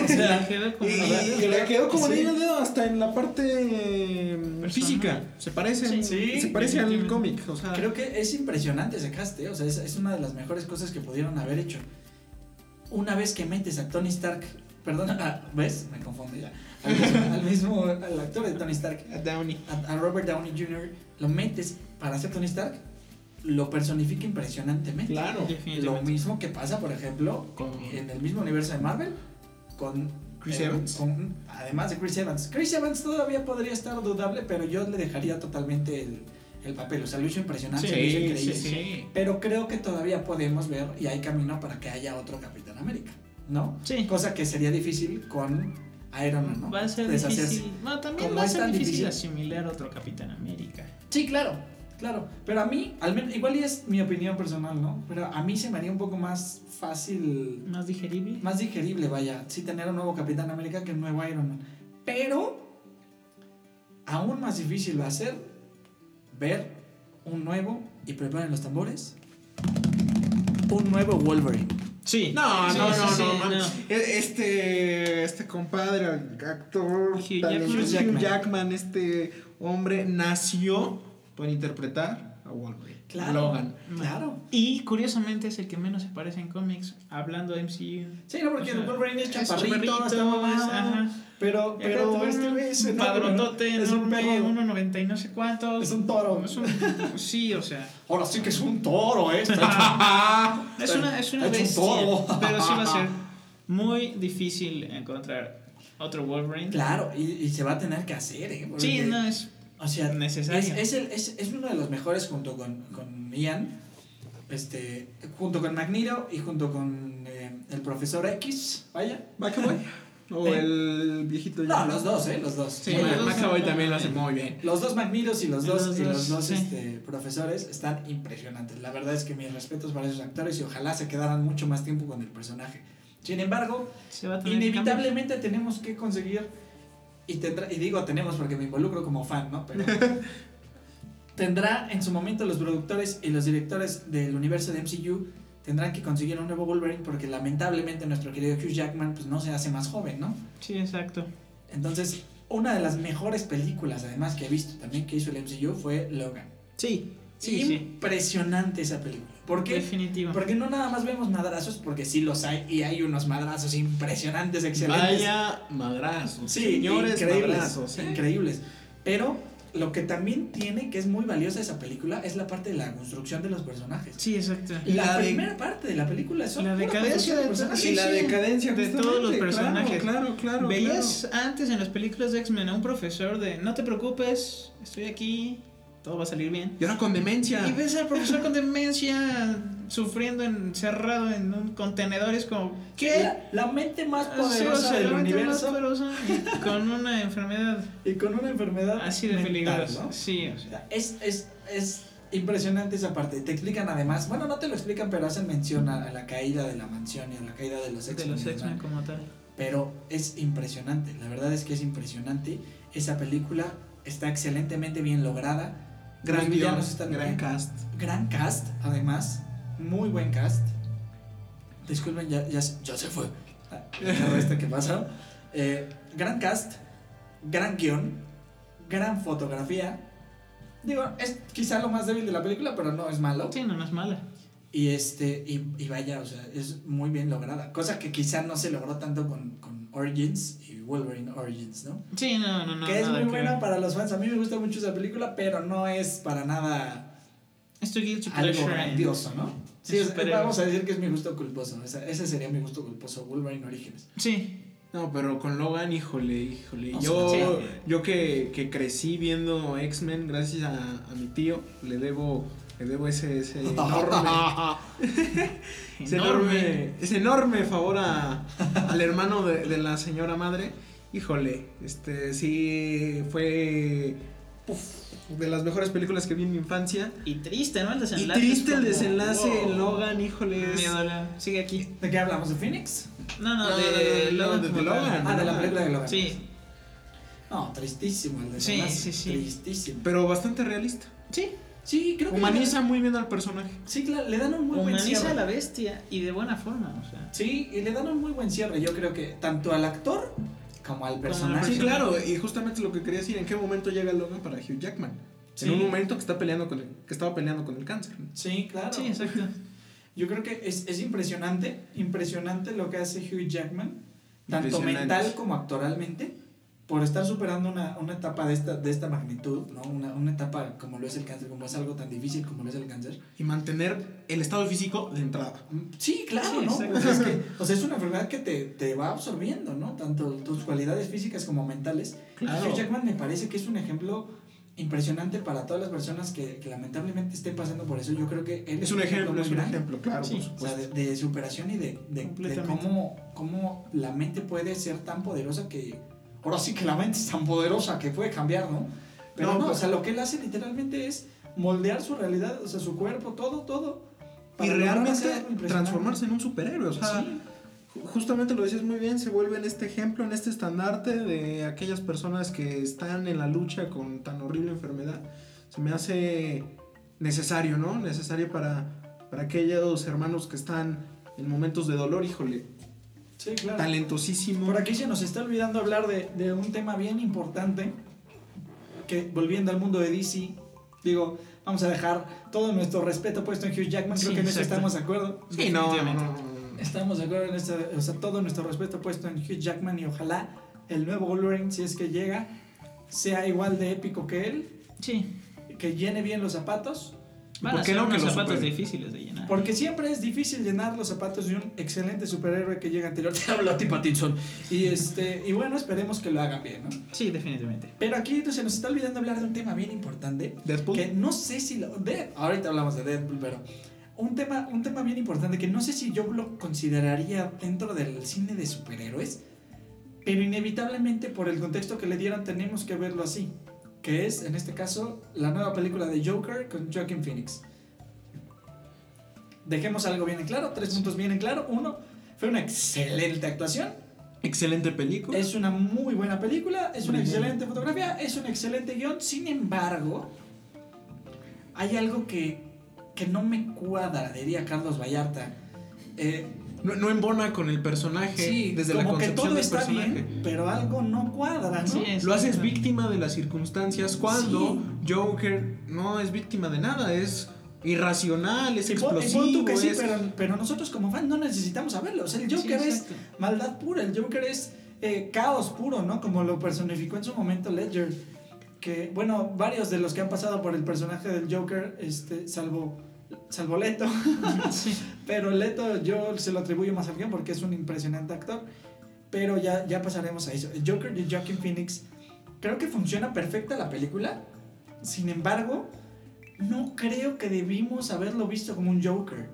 O sea, Le quedó como y, una- y- y le quedó como Sí. al dedo hasta en la parte física. Se parece, Sí, se parece al cómic. O sea, creo que es impresionante ese cast, ¿eh? O sea, es, es una de las mejores cosas que pudieron haber hecho. Una vez que metes a Tony Stark, perdón, ¿ves? Me confundo ya. Al mismo, al mismo- al actor de Tony Stark, a Downey. a, a Robert Downey Jr., lo metes para hacer Tony Stark, lo personifica impresionantemente. Claro. Lo mismo que pasa, por ejemplo, Con- en el mismo universo de Marvel, con Chris eh, Evans. con- además de Chris Evans. Chris Evans todavía podría estar dudable, pero yo le dejaría totalmente el, el papel, o sea, lo hizo impresionante, Sí, lo hizo increíble. sí, sí. Pero creo que todavía podemos ver y hay camino para que haya otro Capitán América, ¿no? Sí. Cosa que sería difícil con Iron Man, ¿no? Va a ser Deshacerse. difícil. No, también Como va a es ser difícil, difícil. asimilar otro Capitán América. Sí, claro, claro. Pero a mí, al menos, igual y es mi opinión personal, ¿no? Pero a mí se me haría un poco más fácil, Más digerible. más digerible, vaya, sí tener un nuevo Capitán América que un nuevo Iron Man. Pero aún más difícil va a ser ver un nuevo, y preparen los tambores, un nuevo Wolverine. Sí. No, Sí, no, sí, no, sí, no, man. E- Este, este compadre, actor, Hugh Jackman. Hugh Jackman. Jackman, este hombre nació para interpretar a Wolverine. Claro. Logan. Claro. Y curiosamente es el que menos se parece en cómics, hablando de MCU. Sí, no, porque O sea, Wolverine es es chaparrito, chaparrito, está mamado, ajá. Pero, Y pero este güey es un padrotote. Es un enorme, perro. 1.90 y no sé cuántos. Es un toro. Es un- sí, o sea. Ahora sí que es un toro, ¿eh? Es una, es una hecho un bestia. toro. Pero sí va a ser muy difícil encontrar otro Wolverine. Claro, y, y se va a tener que hacer, ¿eh? Porque, Sí, no es O sea, necesario. es, es, el- es, es uno de los mejores junto con, con Ian, este, junto con Magneto y junto con eh, el profesor X, vaya. McAvoy. O Eh. el viejito. No, los dos, ¿eh? Los dos. Sí, McAvoy son- también lo hace muy bien. Los dos Magnetos y los dos, Los y los dos, sí. este, profesores están impresionantes. La verdad es que mis respetos para esos actores y ojalá se quedaran mucho más tiempo con el personaje. Sin embargo, Se va a tener que inevitablemente tenemos que conseguir y tendrá y digo tenemos porque me involucro como fan no pero tendrá en su momento los productores y los directores del universo de MCU tendrán que conseguir un nuevo Wolverine porque lamentablemente nuestro querido Hugh Jackman pues no se hace más joven no. Sí, exacto. entonces una de las mejores películas además que he visto también que hizo el MCU fue Logan Sí, sí, sí. impresionante esa película ¿por qué? Definitivo. porque no nada más vemos madrazos porque sí los hay y hay unos madrazos impresionantes excelentes Vaya madrazos. Sí, señores increíbles, madrazos. ¿eh? increíbles. Pero lo que también tiene, que es muy valiosa esa película, es la parte de la construcción de los personajes. Sí, exacto. La, La de- primera parte de la película es La decadencia de- personajes. Y la Sí, sí. decadencia De todos los personajes. Claro, claro. Veías antes en las películas de X-Men a un profesor de no te preocupes, estoy aquí, todo va a salir bien. Y ahora con demencia. Y ves al profesor con demencia sufriendo encerrado en un contenedor, es como, ¿qué? La, la mente más Sí, o poderosa sea, del la mente más universo poderosa y con una enfermedad y con una enfermedad así de peligrosa. ¿no? Sí, o sea. Es, es, es impresionante esa parte. Te explican además, bueno, no te lo explican, pero hacen mención a, la caída de la mansión y a la caída de los De X-Men. los ¿no? X-Men como tal. pero es impresionante. La verdad es que es impresionante. Esa película está excelentemente bien lograda. Gran Los villanos están gran bien. cast. Gran cast, además. Muy buen cast. Disculpen, ya, ya, se- ya se fue. Ah, este que pasó. Eh, gran cast, gran guion, gran fotografía. Digo, es quizá lo más débil de la película, pero no es malo. Sí, no, no es mala. Y este, y, y vaya, o sea, es muy bien lograda. Cosa que quizá no se logró tanto con, con Origins y Wolverine Origins, ¿no? Sí, no, no, no. que es muy buena para los fans. A mí me gusta mucho esa película, pero no es para nada Es tu guilty algo pleasure. grandioso, ¿no? Sí, Es vamos a decir que es mi gusto culposo. Esa- ese sería mi gusto culposo, Wolverine Origins. Sí. No, pero con Logan, híjole, híjole. No, yo sí. yo que, que crecí viendo X-Men gracias a, a mi tío, le debo, le debo ese, ese enorme, ese enorme, ese enorme favor a, al hermano de, de la señora madre. Híjole, este sí fue de las mejores películas que vi en mi infancia. Y triste, ¿no? El Y desenlace. triste es el desenlace wow. en Logan, híjole. es-. Sigue aquí. ¿De qué hablamos? ¿De Phoenix? No, no, No, de, Logan de-. Logan. Ah, de la película de Logan. Sí, No, tristísimo el Sí, desenlace. sí, sí. Tristísimo. Pero bastante realista. sí. Sí, creo que. Humaniza muy bien al personaje. Sí, claro, le dan un muy buen Humaniza cierre. a la bestia y de buena forma, o sea. Sí, y le dan un muy buen cierre. Yo creo que tanto al actor como al personaje. Sí, claro, y justamente lo que quería decir, ¿en qué momento llega Logan para Hugh Jackman? Sí. En un momento que está peleando con el, que estaba peleando con el cáncer. Sí, claro. Sí, exacto. Yo creo que es, es impresionante, impresionante lo que hace Hugh Jackman, tanto mental como actoralmente, por estar superando una, una etapa de esta, de esta magnitud, ¿no? Una, una etapa como lo es el cáncer, como es algo tan difícil como lo es el cáncer. Y mantener el estado físico de entrada. Mm, Sí, claro, Sí, ¿no? sea, es que, o sea, es una enfermedad que te, te va absorbiendo, ¿no? Tanto tus cualidades físicas como mentales. Claro. Hugh Jackman me parece que es un ejemplo impresionante para todas las personas que, que lamentablemente estén pasando por eso. Yo creo que él Es un ejemplo, es un grande. ejemplo, claro, Sí, por O sea, de, de superación y de, de- de cómo, cómo la mente puede ser tan poderosa que. Ahora sí que la mente es tan poderosa que puede cambiar, ¿no? Pero No, no, pues- o sea, lo que él hace literalmente es moldear su realidad, o sea, su cuerpo, todo, todo. Y realmente transformarse en un superhéroe. O sea, Sí. justamente lo decías muy bien, se vuelve en este ejemplo, en este estandarte de aquellas personas que están en la lucha con tan horrible enfermedad. Se me hace necesario, ¿no? Necesario para, para aquellos hermanos que están en momentos de dolor, híjole, Sí, claro. talentosísimo. Por aquí se nos está olvidando hablar de, de un tema bien importante. Que volviendo al mundo de DC, digo, vamos a dejar todo nuestro respeto puesto en Hugh Jackman. Creo Sí, que en eso estamos de acuerdo. Sí, no. Estamos de acuerdo en esto, o sea, todo nuestro respeto puesto en Hugh Jackman y ojalá el nuevo Wolverine, si es que llega, sea igual de épico que él, Sí. que llene bien los zapatos, Van a ser no que unos zapatos difíciles de llenar. Porque siempre es difícil llenar los zapatos de un excelente superhéroe que llega anterior. Te hablo a ti, Pattinson. Y, este, y bueno, esperemos que lo hagan bien, ¿no? Sí, definitivamente. Pero aquí se nos está olvidando hablar de un tema bien importante, Deadpool. que no sé si lo... De, ahorita hablamos de Deadpool, pero un tema, un tema bien importante que no sé si yo lo consideraría dentro del cine de superhéroes, pero inevitablemente por el contexto que le dieron tenemos que verlo así, que es en este caso la nueva película de Joker con Joaquin Phoenix. Dejemos algo bien en claro, tres puntos bien en claro. Uno, fue una excelente actuación, Excelente película. es una muy buena película, es una Muy bien. excelente fotografía, es un excelente guion. Sin embargo, hay algo que, que no me cuadra, diría Carlos Vallarta. Eh, No, no embona con el personaje sí, desde la como que concepción todo del está personaje. bien, pero algo no cuadra, ¿no? Sí, Lo haces víctima de las circunstancias cuando Sí. Joker no es víctima de nada, es irracional, es Y y explosivo. tú que sí, es- pero, pero nosotros como fans no necesitamos saberlo. O sea, el Joker Sí, es maldad pura, el Joker es eh, caos puro, ¿no? Como lo personificó en su momento Ledger. Que, bueno, varios de los que han pasado por el personaje del Joker, este, salvo, salvo Leto, Sí. pero Leto yo se lo atribuyo más al guion porque es un impresionante actor. Pero ya, ya pasaremos a eso. El Joker de Joaquin Phoenix, creo que funciona perfecta la película. Sin embargo, no creo que debimos haberlo visto como un Joker.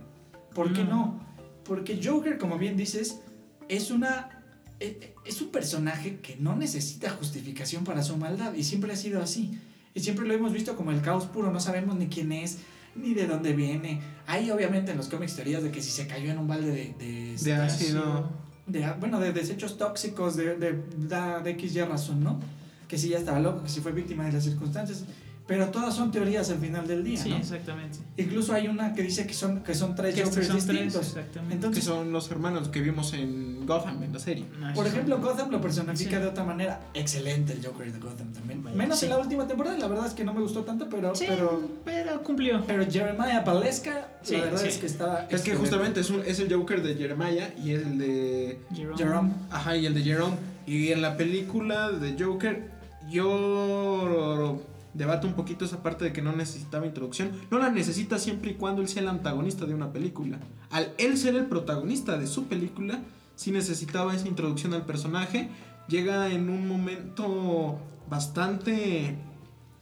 ¿Por qué Mm. no? Porque Joker, como bien dices, es una e- es un personaje que no necesita justificación para su maldad y siempre ha sido así. Y siempre lo hemos visto como el caos puro, no sabemos ni quién es, ni de dónde viene. Hay obviamente en los cómics teorías de que si se cayó en un balde de, de, De ácido. de- bueno, de desechos tóxicos de, de, da- de X y razón, ¿no? Que si ya estaba loco, que si fue víctima de las circunstancias. Pero todas son teorías al final del día, Sí, ¿no? exactamente. Incluso hay una que dice que son, que son tres Que Jokers son tres, distintos. exactamente. que son los hermanos que vimos en Gotham, en la serie. No, por esos ejemplo, son- Gotham lo personifica Sí. de otra manera. Excelente el Joker de Gotham también. Vaya, Menos sí. en la última temporada, la verdad es que no me gustó tanto, pero... Sí, Pero, pero cumplió. pero Jeremiah Valesca, Sí, la verdad sí. es que estaba... Es que justamente es, un- es el Joker de Jeremiah y es el de. Jerome. Jerome. Ajá, y el de Jerome. Y en la película de Joker, yo debato un poquito esa parte de que no necesitaba introducción. No la necesita siempre y cuando él sea el antagonista de una película. Al él ser el protagonista de su película, sí necesitaba esa introducción al personaje. Llega en un momento bastante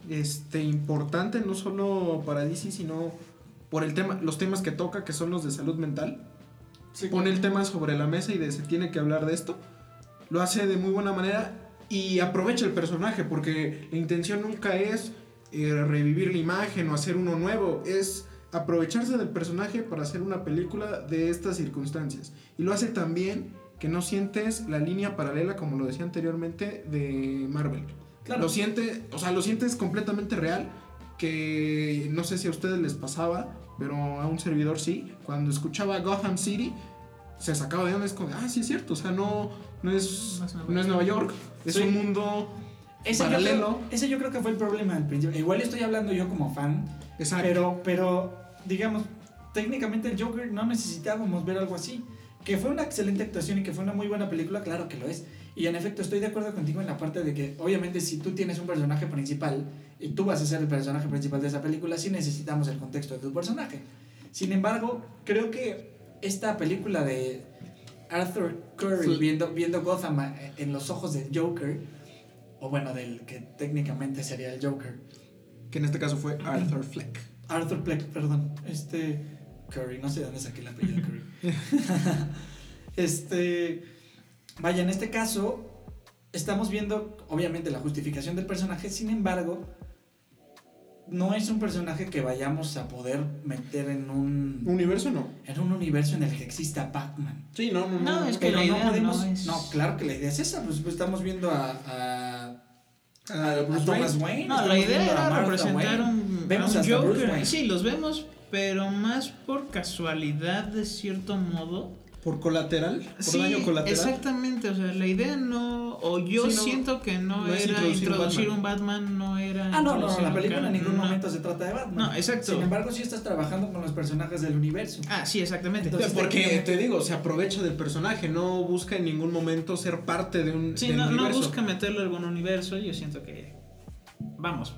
este, importante, no solo para DC, sino por el tema, los temas que toca, que son los de salud mental Sí, pone el tema sobre la mesa y de se tiene que hablar de esto. Lo hace de muy buena manera y aprovecha el personaje porque la intención nunca es eh, revivir la imagen o hacer uno nuevo, es aprovecharse del personaje para hacer una película de estas circunstancias. Y lo hace también que no sientes la línea paralela, como lo decía anteriormente, de Marvel. Claro. Lo siente, o sea, lo sientes completamente real, que no sé si a ustedes les pasaba, pero a un servidor sí. Cuando escuchaba Gotham City, se sacaba de onda, es como, ah, sí es cierto, o sea, no, no, es, No es Nueva York, es Sí. un mundo Ese yo, paralelo. creo, ese yo creo que fue el problema al principio. Igual estoy hablando yo como fan, Exacto. pero, pero digamos, técnicamente el Joker no necesitábamos ver algo así. Que fue una excelente actuación y que fue una muy buena película, claro que lo es. Y en efecto, estoy de acuerdo contigo en la parte de que, obviamente, si tú tienes un personaje principal y tú vas a ser el personaje principal de esa película, sí necesitamos el contexto de tu personaje. Sin embargo, creo que esta película de Arthur Curry Sí. viendo, viendo Gotham eh, en los ojos del Joker, o bueno, del que técnicamente sería el Joker, que en este caso fue Arthur Fleck. Arthur Fleck, perdón. Este. Curry, no sé de dónde saqué el apellido Curry. este. Vaya, en este caso, estamos viendo, obviamente, la justificación del personaje, sin embargo, no es un personaje que vayamos a poder meter en un. Universo no. En un universo en el que exista Batman. Sí, no, no, No, no. es que Pero la no idea podemos. no es- No, claro que la idea es esa. Pues, pues estamos viendo a. a Ah, a Bruce Thomas Wayne. Wayne. No, estamos la idea a era representar Wayne. un, Vemos a un Joker. Wayne. Sí, los vemos, pero más por casualidad de cierto modo. Por colateral, por sí, daño colateral. exactamente, o sea, la idea no, o yo Sí, no, siento que no, era introducir introducir, Batman. un Batman, no era... Ah, no, no, la película en ningún no. momento se trata de Batman. No, exacto. Sin embargo, sí estás trabajando con los personajes del universo. Ah, sí, exactamente. Entonces, Porque te digo, se aprovecha del personaje, no busca en ningún momento ser parte de un Sí, no, no universo. busca meterlo en algún universo, yo siento que... Vamos,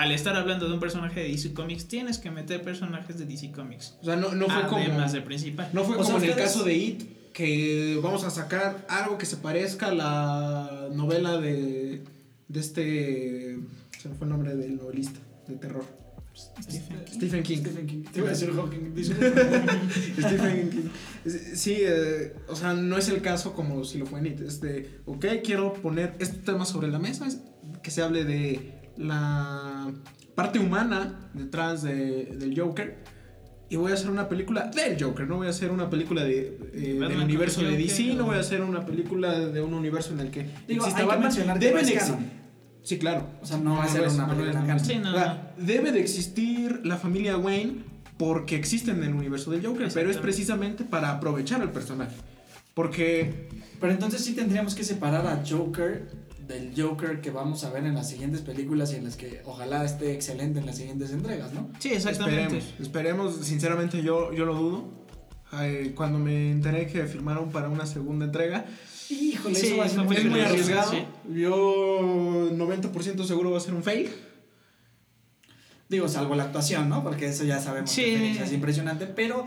al estar hablando de un personaje de DC Comics, tienes que meter personajes de DC Comics. O sea, no, no fue como Además del principal. no fue O como sea, en el caso de It que vamos a sacar algo que se parezca a la novela de de este se me fue el nombre del novelista de terror. Stephen King. Stephen King. Stephen King. Te iba a decir Hawking. disculpa. Stephen King. Sí, eh, o sea, no es el caso como si lo fue en It. Este, ok, quiero poner este tema sobre la mesa, es que se hable de la parte humana detrás de, del Joker. Y voy a hacer una película del Joker, no voy a hacer una película de, eh, del universo de DC, Joker, no voy a hacer una película de un universo en el que Digo, exista hay que mencionar que Deben. Sí, claro. O sea, no va a ser una película no canon. es. Sí, no, O sea, debe de existir la familia Wayne porque existe en el universo del Joker, pero es precisamente para aprovechar al personaje. Porque Pero entonces sí tendríamos que separar a Joker del Joker que vamos a ver en las siguientes películas y en las que ojalá esté excelente en las siguientes entregas, ¿no? Sí, exactamente. esperemos, esperemos, sinceramente yo, yo lo dudo. Ay, cuando me enteré que firmaron para una segunda entrega, Híjole, Sí, eso va a ser muy es muy peligroso, arriesgado. sí. Yo 90% seguro va a ser un fail. Digo, salvo la actuación, ¿no? Porque eso ya sabemos Sí. que es impresionante, pero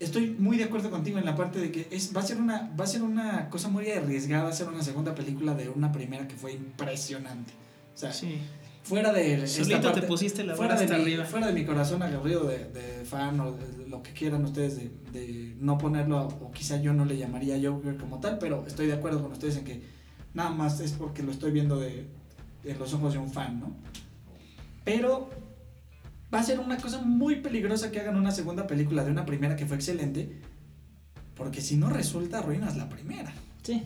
estoy muy de acuerdo contigo en la parte de que es, va, a ser una, va a ser una cosa muy arriesgada hacer una segunda película de una primera que fue impresionante. O sea, Sí. fuera de Solito parte- te pusiste la fuera de, hasta mi, arriba. fuera de mi corazón aguerrido de, de fan o de lo que quieran ustedes de, de no ponerlo, o quizá yo no le llamaría Joker como tal, pero estoy de acuerdo con ustedes en que nada más es porque lo estoy viendo de, en los ojos de un fan, ¿no? Pero va a ser una cosa muy peligrosa que hagan una segunda película de una primera que fue excelente, porque si no resulta, arruinas la primera, Sí.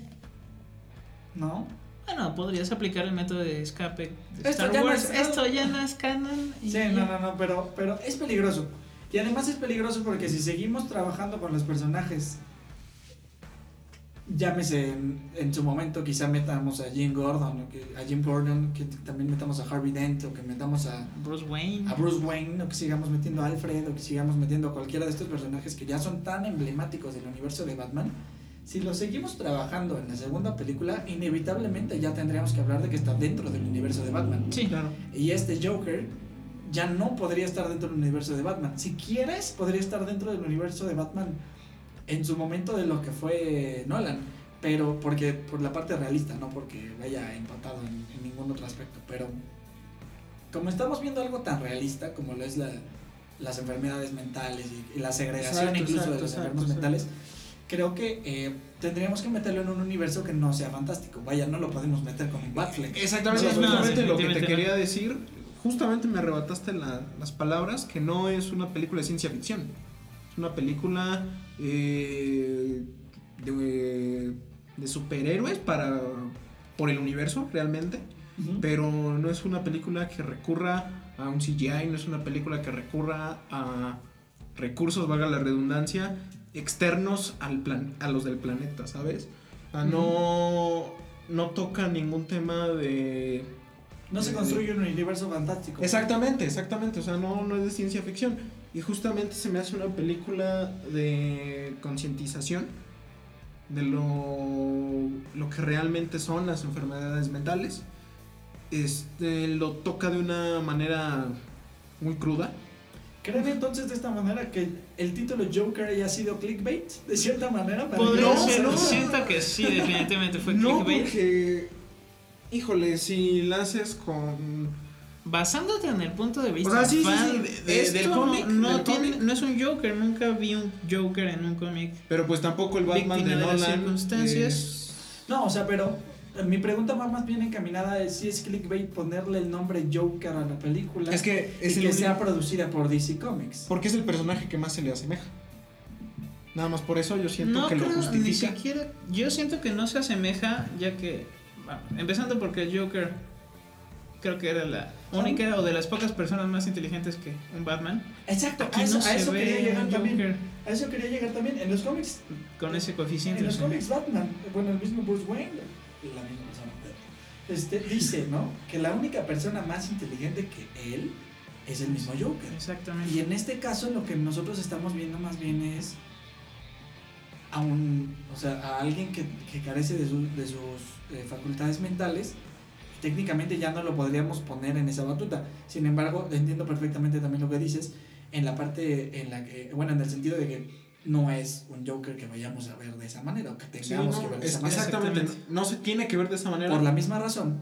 ¿no? Bueno, podrías aplicar el método de escape de Esto Star ya no Wars. es- Esto ya no es canon. y Sí, ya. no, no, no, pero, pero es peligroso. Y además es peligroso porque si seguimos trabajando con los personajes, llámese en, en su momento, quizá metamos a Jim Gordon, o que, a Jim Gordon, que también metamos a Harvey Dent, o que metamos a, Bruce Wayne. a Bruce Wayne, o que sigamos metiendo a Alfred, o que sigamos metiendo a cualquiera de estos personajes que ya son tan emblemáticos del universo de Batman. Si lo seguimos trabajando en la segunda película, inevitablemente ya tendríamos que hablar de que está dentro del universo de Batman. Sí. Claro. Y este Joker ya no podría estar dentro del universo de Batman. Si quieres, podría estar dentro del universo de Batman en su momento de lo que fue Nolan. Pero porque por la parte realista, no porque vaya empatado en, en ningún otro aspecto. Pero como estamos viendo algo tan realista como lo es la- las enfermedades mentales y, y la segregación Exacto, incluso exacto, de los enfermos mentales, creo que eh, tendríamos que meterlo en un universo que no sea fantástico. Vaya, no lo podemos meter con un Batfleck. Exactamente, es justamente no, lo que te quería decir. Justamente me arrebataste la- las palabras que no es una película de ciencia ficción. Es una película eh, de, de superhéroes para por el universo realmente. Pero no es una película que recurra a un CGI, no es una película que recurra a recursos, valga la redundancia, externos al plan, a los del planeta, ¿sabes? Sea, no, no toca ningún tema de... No se construye un universo fantástico. Exactamente, exactamente, o sea, no, no es de ciencia ficción. Y justamente se me hace una película de concientización de lo, lo que realmente son las enfermedades mentales. Este, lo toca de una manera muy cruda. ¿Creen entonces de esta manera que el título Joker haya sido clickbait? De cierta manera. para Podría No, ser. no. Siento que sí, definitivamente fue no, clickbait. porque, híjole, si la haces con basándote en el punto de vista O sea, sí, sí, fan sí, de- de- esto del cómic, no- del tiene, cómic. no es un Joker, nunca vi un Joker en un cómic. Pero pues tampoco el Batman de de las Nolan. circunstancias. es- No, o sea, pero eh, mi pregunta va más bien encaminada es si es clickbait ponerle el nombre Joker a la película Es que es y el que sea producida por DC Comics. Porque es el personaje que más se le asemeja. Nada más por eso yo siento no que lo creo, ni justifica. siquiera. Yo siento que no se asemeja, ya que. bueno, empezando porque el Joker creo que era la única o de las pocas personas más inteligentes que un Batman. Exacto, Aquí a eso, no a se eso quería llegar también. Joker A eso quería llegar también. En los cómics, con ese coeficiente. en los cómics Batman, bueno, el mismo Bruce Wayne, la misma persona, este, dice, ¿no? Que la única persona más inteligente que él es el mismo Joker. Exactamente. Y en este caso lo que nosotros estamos viendo más bien es a un, o sea, a alguien que, que carece de, su- de sus eh, facultades mentales, técnicamente ya no lo podríamos poner en esa batuta. Sin embargo, entiendo perfectamente también lo que dices en la parte en la que, bueno, en el sentido de que no es un Joker que vayamos a ver de esa manera o que Sí, tengamos no, que ver de es- esa manera. exactamente. No se tiene que ver de esa manera. Por la misma razón,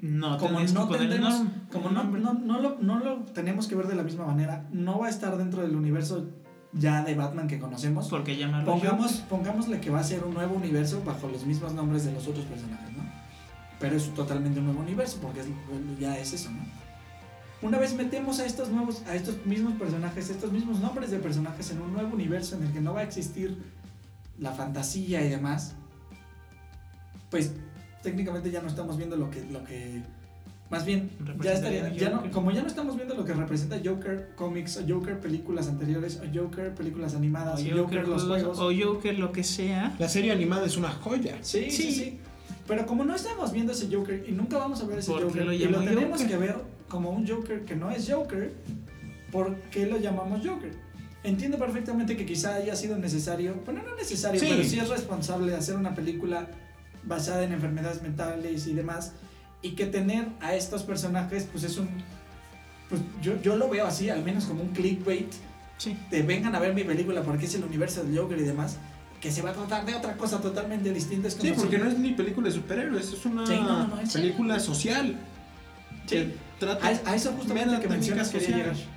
No, como no tendremos, como no, no, no lo, no lo tenemos que ver de la misma manera, no va a estar dentro del universo ya de Batman que conocemos. Porque llamarlo Pongamos, pongámosle que va a ser un nuevo universo bajo los mismos nombres de los otros personajes, ¿no? Pero es totalmente un nuevo universo, porque es- ya es eso, ¿no? Una vez metemos a estos nuevos, a estos mismos personajes, estos mismos nombres de personajes en un nuevo universo en el que no va a existir la fantasía y demás, pues técnicamente ya no estamos viendo lo que, lo que más bien ya estaría, ya no, Joker. como ya no estamos viendo lo que representa Joker cómics o Joker películas anteriores o Joker películas animadas o Joker, los juegos, o Joker lo que sea. La serie animada es una joya. Sí, sí, Sí. sí. Pero como no estamos viendo ese Joker y nunca vamos a ver ese ¿Por qué Joker lo y lo tenemos Joker? que ver como un Joker que no es Joker, ¿por qué lo llamamos Joker? Entiendo perfectamente que quizá haya sido necesario, bueno, no necesario, Sí. pero sí es responsable hacer una película basada en enfermedades mentales y demás, y que tener a estos personajes, pues es un, pues yo, yo lo veo así, al menos como un clickbait, Sí. de vengan a ver mi película porque es el universo del Joker y demás, que se va a tratar de otra cosa totalmente distinta. Es como Sí, si- porque no es ni película de superhéroes, es una Sí, no, no, no, es- película social. Sí. que trata A, a eso justamente que mencionas técnica quería llegar. social.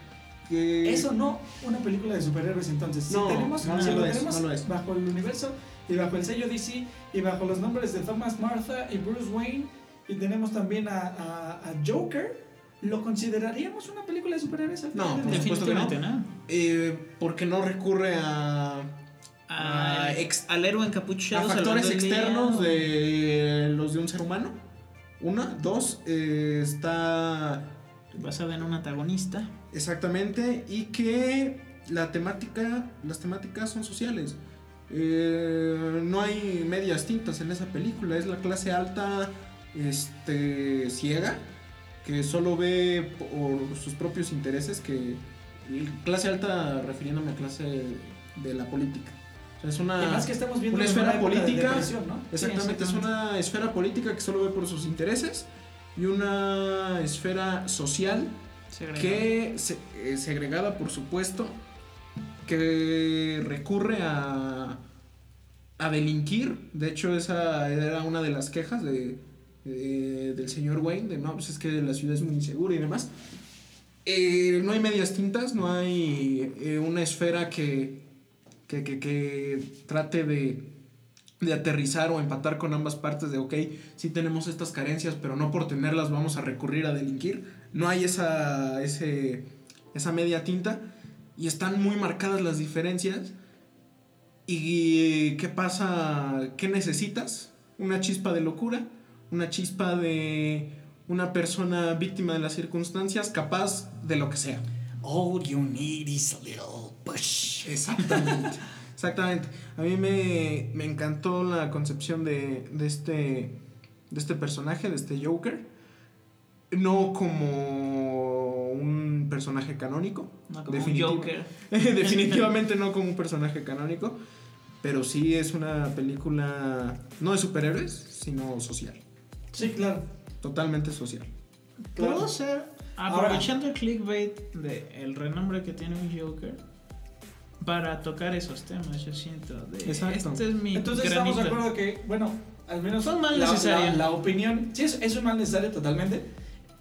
que- Eso no una película de superhéroes entonces. Si No, tenemos, no si lo lo es, tenemos no lo es. bajo el universo y bajo el sello DC y bajo los nombres de Thomas Martha y Bruce Wayne y tenemos también a, a- a Joker, ¿lo consideraríamos una película de superhéroes? al No, final del por supuesto que ¿no? eh, porque no recurre a, Ex- al héroe a encapuchado. factores el día. externos de los de un ser humano. Una, dos, eh, está Basada en un antagonista. exactamente y que la temática, las temáticas son sociales. Eh, no hay medias tintas en esa película, es la clase alta, este, ciega, que solo ve por sus propios intereses, que clase alta refiriéndome a clase de la política. Es una, Además que estamos viendo una esfera de política. depresión, ¿no? Exactamente, es una esfera política que solo ve por sus intereses y una esfera social segregado. que se- eh, segregada por supuesto que recurre a a delinquir de hecho esa era una de las quejas de, de- del señor Wayne de no pues es que la ciudad es muy insegura y demás Eh, no hay medias tintas no hay eh, una esfera que que, que- que trate de de aterrizar o empatar con ambas partes de, ok, sí tenemos estas carencias, pero no por tenerlas vamos a recurrir a delinquir. No hay esa, ese, esa media tinta y están muy marcadas las diferencias. ¿Y qué pasa? ¿Qué necesitas? Una chispa de locura, una chispa de una persona víctima de las circunstancias, capaz de lo que sea. All you need is a little push. Exactamente. Exactamente. A mí me, me encantó la concepción de, de, este, de este personaje, de este Joker. No como un personaje canónico. No como un Joker. Definitivamente no como un personaje canónico. Pero sí es una película no de superhéroes, sino social. Sí, claro. Totalmente social. claro. Puedo ser, aprovechando el clickbait de el renombre que tiene un Joker, para tocar esos temas, yo siento. De, Exacto. Este es mi Entonces estamos de granito. acuerdo que, bueno, al menos un mal la, necesario. la- la opinión, sí, es, es un mal necesario totalmente.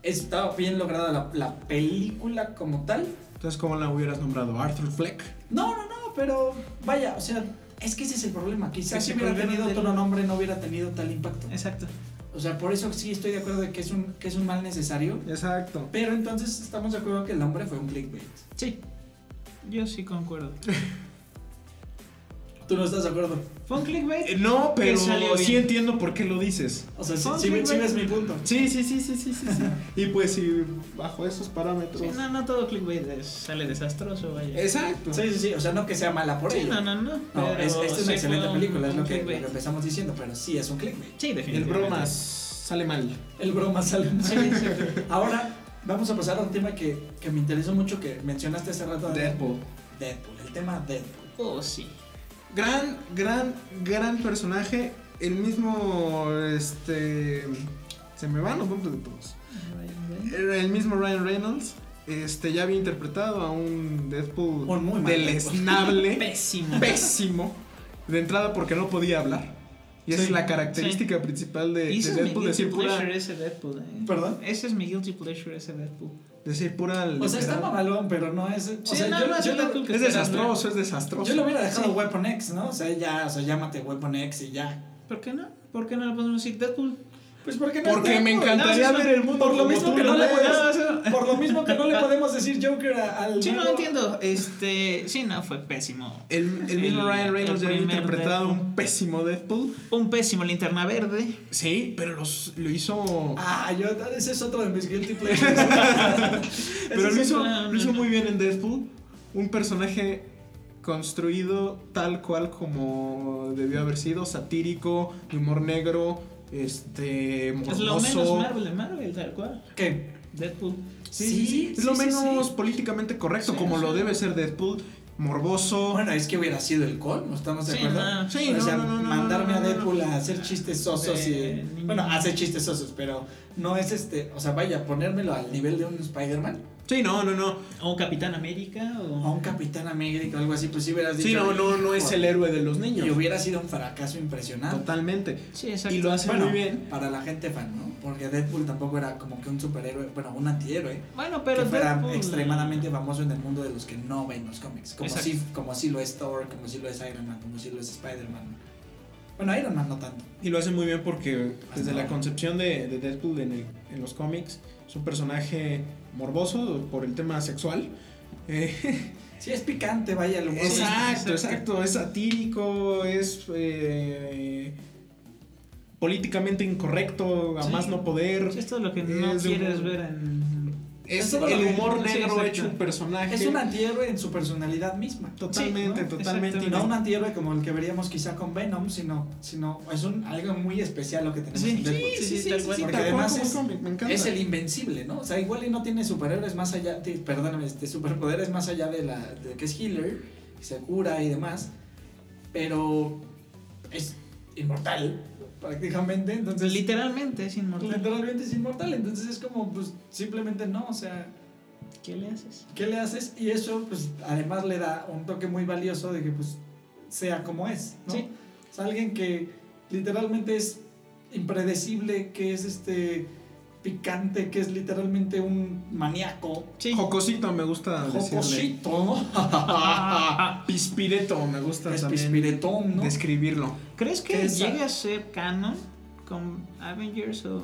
estaba bien lograda la, la película como tal. Entonces, ¿cómo la hubieras nombrado? ¿Arthur Fleck? No, no, no, pero vaya, o sea, es que ese es el problema. Quizás si hubiera tenido del- otro nombre no hubiera tenido tal impacto. Exacto. O sea, por eso sí estoy de acuerdo de que es un, que es un mal necesario. Exacto. Pero entonces estamos de acuerdo que el nombre fue un clickbait. Sí. Yo sí concuerdo. ¿Tú no estás de acuerdo? ¿Fue un clickbait? Eh, No, pero sí entiendo por qué lo dices. O sea, sí, sí, sí ves mi punto. Sí, sí, sí, sí, sí, sí. sí. y pues si bajo esos parámetros. Sí, no, no todo clickbait es- sale desastroso, vaya. Exacto. Sí, sí, sí. O sea, no que sea mala por Sí, ello. no, no, no. No, es, es sí una excelente un- película, es lo que, lo clickbait. que empezamos diciendo, pero sí es un clickbait. Sí, El definitivamente. bromas sale mal. El broma sale mal. Sí, sí. Ahora vamos a pasar a un tema que, que me interesó mucho, que mencionaste hace rato. Deadpool. Deadpool, el tema Deadpool. Oh, sí. Gran, gran, gran personaje. El mismo, este... Se me van los nombres de todos. Era el mismo Ryan Reynolds. Este, ya había interpretado a un Deadpool Un muy deleznable. Pésimo. pésimo. De entrada porque no podía hablar. Y esa Sí, es la característica principal de, Y de ese es mi Deadpool, guilty decir pura, pleasure ese Deadpool, eh. ¿Perdón? Ese es mi guilty pleasure ese Deadpool. decir pura O sea, está mamalón, pero no es. O Sí, sea, no, yo, no es yo Deadpool que Es desastroso, es desastroso. yo lo hubiera dejado Sí. Weapon X, ¿no? O sea, ya, o sea, llámate Weapon X y ya. ¿Por qué no? ¿Por qué no le podemos decir Deadpool? Pues porque no Porque es me encantaría No, ver el mundo por lo como mismo tú que no le puedes- Por lo mismo que no le podemos decir Joker a- al. Sí, no entiendo. Este, sí, no, fue pésimo. El, el mismo Ryan Reynolds ya había interpretado Deadpool. un pésimo Deadpool. Un pésimo linterna verde. Sí, pero los, lo hizo. Ah, yo, ese es otro de mis guilty pleasures. pero lo hizo, lo hizo muy bien en Deadpool. Un personaje construido tal cual como debió haber sido, satírico, de humor negro, este, Es lo menos morboso. Marvel de Marvel, tal cual. ¿Qué? Deadpool. Sí, Sí, sí, sí. Es sí, lo sí, menos sí. políticamente correcto, Sí, como sí. lo debe ser Deadpool. Morboso. Bueno, es que hubiera sido el colmo, ¿estamos de Sí, acuerdo? no. Sí, o no, sea, no, no, no, mandarme no, a no, no. Deadpool a hacer chistes sosos De y... Bueno, hacer chistes sosos, pero no es este... O sea, vaya, ponérmelo al nivel de un Spider-Man Sí, no, no, no. O un Capitán América. o O... un Capitán América o algo así, pues sí hubieras dicho... Sí, no, no, no es el héroe de los niños. Y hubiera sido un fracaso impresionante. Totalmente. Sí, exacto. Y lo hace Bueno, muy bien. para la gente fan, ¿no? Porque Deadpool tampoco era como que un superhéroe, bueno, un antihéroe. Bueno, pero que fuera Deadpool- extremadamente famoso en el mundo de los que no ven los cómics. Como Exacto. si, como si lo es Thor, como si lo es Iron Man, como si lo es Spider-Man. Bueno, Iron Man no tanto. Y lo hace muy bien porque desde la ahora. concepción de, de Deadpool en, el- en los cómics es un personaje morboso por el tema sexual. Eh, Sí, es picante, vaya, humor. exacto, exacto. exacto. Es satírico, es eh, políticamente incorrecto, a Sí. más no poder. Sí, Esto es lo que no Es quieres ver en. Es el humor sí, negro exacto. hecho un personaje. Es un antihéroe en su personalidad misma. Totalmente, Sí, ¿no? totalmente. Y no un antihéroe como el que veríamos quizá con Venom, sino, sino es un, algo muy especial lo que tenemos Sí, sí, sí, tal cual. Porque además es- me el invencible, ¿no? O sea, igual y no tiene superhéroes más allá, perdóname, este superpoderes más allá de la de que es healer, que se cura y demás, pero es inmortal prácticamente, entonces Literalmente es inmortal. literalmente es inmortal, entonces es como pues simplemente no, o sea, ¿Qué le haces? ¿qué le haces? Y eso pues además le da un toque muy valioso de que pues sea como es, ¿no? Sí. Sea, alguien que literalmente es impredecible, que es este picante, que es literalmente un maníaco. Sí. Jocosito me gusta decirle. Jocosito, ¿no? Pispireto me gusta es también pispiretón, ¿no? describirlo. ¿Crees que llegue a ser canon con Avengers o.?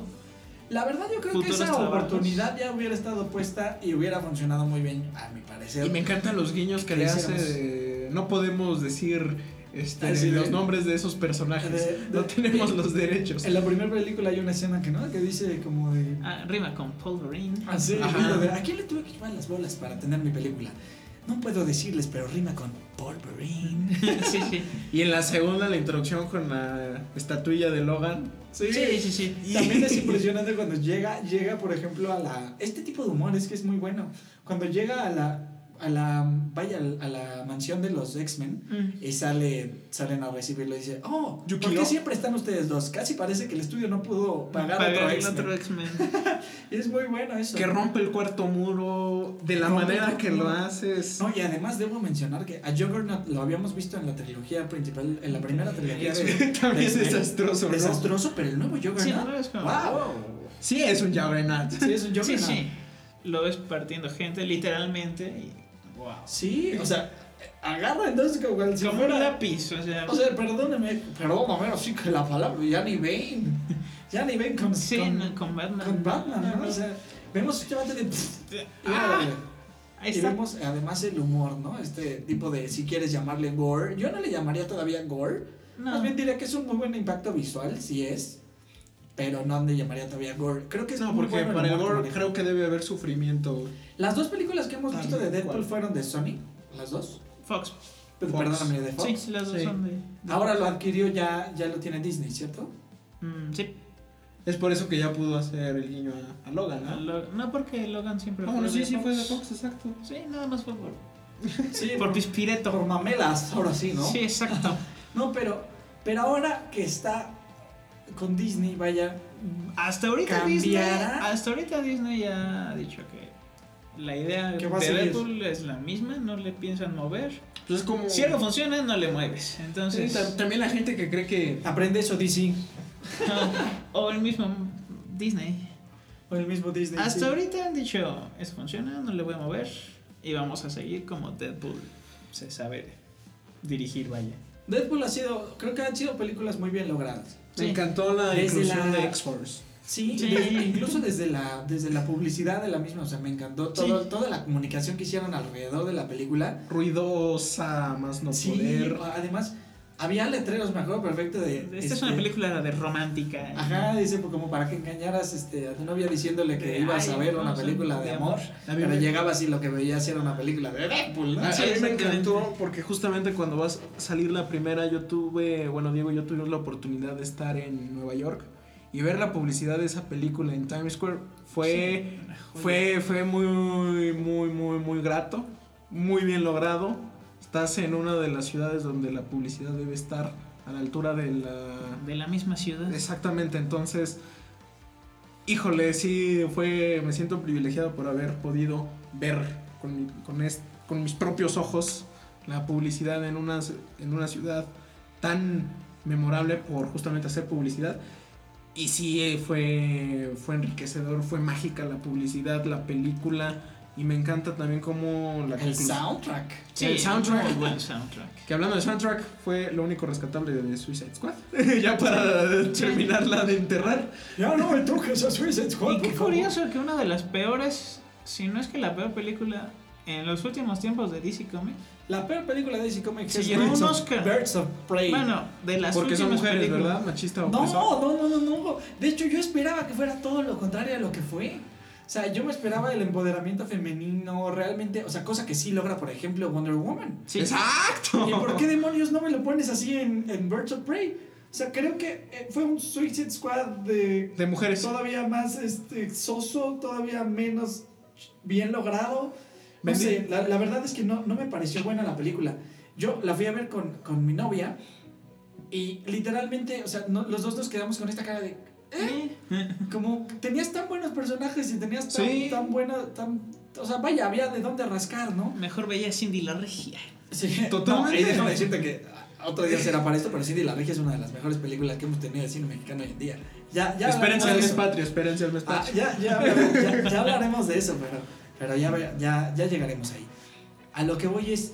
La verdad yo creo que esa trabajos. oportunidad ya hubiera estado puesta y hubiera funcionado muy bien, a mi parecer. Y me encantan los guiños que ¿Qué le hace. no podemos decir este, Ah, sí, los de- nombres de esos personajes. de- no de- tenemos los derechos. En la primera película hay una escena que no, que dice como de... Ah, rima con Wolverine. Ah, sí, ¿A quién le tuve que llevar las bolas para tener mi película? No puedo decirles, pero rima con Wolverine. sí, sí. Y en la segunda, la introducción con la estatuilla de Logan. Sí, Sí, sí, sí. Y también es impresionante cuando llega, llega, por ejemplo, a la. Este tipo de humor es que es muy bueno. Cuando llega a la. A la. Vaya, a la mansión de los X-Men. Mm. Y sale, salen a recibirlo y dice, oh, ¿por qué siempre están ustedes dos? Casi parece que el estudio no pudo pagar, Pagar otro X-Men. es muy bueno eso. Que rompe el cuarto muro de la Rompe manera que lo haces. No, y además debo mencionar que a Juggernaut lo habíamos visto en la trilogía principal, en la primera trilogía de, También es desastroso, ¿no? Desastroso, pero el nuevo Juggernaut. Sí, no, es como- ¡Wow! Sí, es un Juggernaut. Sí, es un Sí, Juggernaut. sí. Lo ves partiendo gente, literalmente. Y, wow. Sí, o sea, agarra entonces como el si Como un fuera- lápiz, o sea. O sea, perdóneme, perdóname, así que la palabra, ya ni ven. Ya ni ven con, sí, con, no, con Batman. con Batman. O sea, vemos este debate de. Ah, ahí y vemos además el humor, ¿no? Este tipo de, si quieres llamarle gore. Yo no le llamaría todavía gore. No. Más bien diría que es un muy buen impacto visual, sí es. Pero no le llamaría todavía gore. Creo que es No, muy porque bueno para el gore creo que debe haber sufrimiento. Las dos películas que hemos visto de Deadpool ¿cuál? fueron de Sony. Las dos. Fox. Pero Fox. Perdóname, de Fox. Sí, las dos Sí. son de. de Ahora Fox. lo adquirió ya, ya lo tiene Disney, ¿cierto? Mm, sí. Es por eso que ya pudo hacer el guiño a, a Logan, A ¿no? Lo- No, porque Logan siempre Ah, bueno, sí, de sí fue de Fox, exacto. Sí, nada más fue por, Sí, por Pispireto. por mamelas, ahora sí, ¿no? Sí, exacto. No, pero, pero ahora que está con Disney, vaya, Hasta ahorita Disney, hasta ahorita Disney ya ha dicho que la idea de. Deadpool es la misma, no le piensan mover. Pues es como. Si algo funciona, no le mueves. Sí, Entonces, ta- también la gente que cree que. aprende eso DC. o el mismo Disney. O el mismo Disney. Hasta sí. ahorita han dicho, eso funciona, no le voy a mover y vamos a seguir como Deadpool se sabe dirigir, vaya. Deadpool ha sido, creo que han sido películas muy bien logradas. Me Sí. encantó la Desde inclusión la- de X-Force. Sí, Sí. de- incluso desde la, desde la publicidad de la misma, o sea, me encantó todo, Sí. toda la comunicación que hicieron alrededor de la película. Ruidosa, más no sí, poder. además, había letreros, me acuerdo perfecto de... Esta este, es una película de romántica. Ajá, dice pues, como para que engañaras este, a tu novia diciéndole que De, ibas a "Ay, ver una vamos a- película de de amor, amor". A mí pero me- llegabas y lo que veías era una película de Deadpool, ¿no? A, a Sí, mí me encantó porque justamente cuando vas a salir la primera yo tuve, bueno Diego y yo tuvimos la oportunidad de estar en Nueva York y ver la publicidad de esa película en Times Square fue Sí, fue fue muy muy muy muy grato, muy bien logrado. Estás en una de las ciudades donde la publicidad debe estar a la altura de la de la misma ciudad. Exactamente, entonces, híjole, sí, fue, me siento privilegiado por haber podido ver con, mi- con, con mis propios ojos la publicidad en en una ciudad tan memorable por justamente hacer publicidad. Y sí, eh, fue, fue enriquecedor, fue mágica la publicidad, la película. Y me encanta también como la El soundtrack. Sí, el soundtrack. muy buen soundtrack. Que hablando de soundtrack, fue lo único rescatable de Suicide Squad. ya para terminarla de enterrar. Ya no me toques a Suicide Squad, Y qué por favor. curioso que una de las peores, si no es que la peor película en los últimos tiempos de DC Comics, La peor película de DC Comics Se llevó Birds un of, Oscar. Birds of Prey. bueno, de las Porque son últimas mujeres, películas. ¿verdad? Machista o no, no, no, no, no. De hecho, yo esperaba que fuera todo lo contrario a lo que fue. O sea, yo me esperaba el empoderamiento femenino, realmente, o sea, cosa que sí logra, por ejemplo, Wonder Woman. Sí. ¡Exacto! ¿Y por qué demonios no me lo pones así en, en Birds of Prey? O sea, creo que eh, fue un Suicide Squad de De mujeres. todavía más este, soso, todavía menos bien logrado. No sé, la, la verdad es que no, no me pareció buena la película. Yo la fui a ver con, con mi novia y literalmente, o sea, no- los dos nos quedamos con esta cara de... ¿eh? Como tenías tan buenos personajes y tenías tan, Sí. tan buena, tan... O sea, vaya, había de dónde rascar, ¿no? Mejor veía Cindy la regia. Sí, Totalmente. No, y déjame decirte que ah, otro día será para esto, pero Cindy la Regia es una de las mejores películas que hemos tenido de cine mexicano hoy en día. Ya, ya espérense al mes patrio, espérense al mes Ah, patrio. ya, ya, hablaremos- ya- ya hablaremos de eso, pero, pero ya, ya, ya llegaremos ahí. A lo que voy es,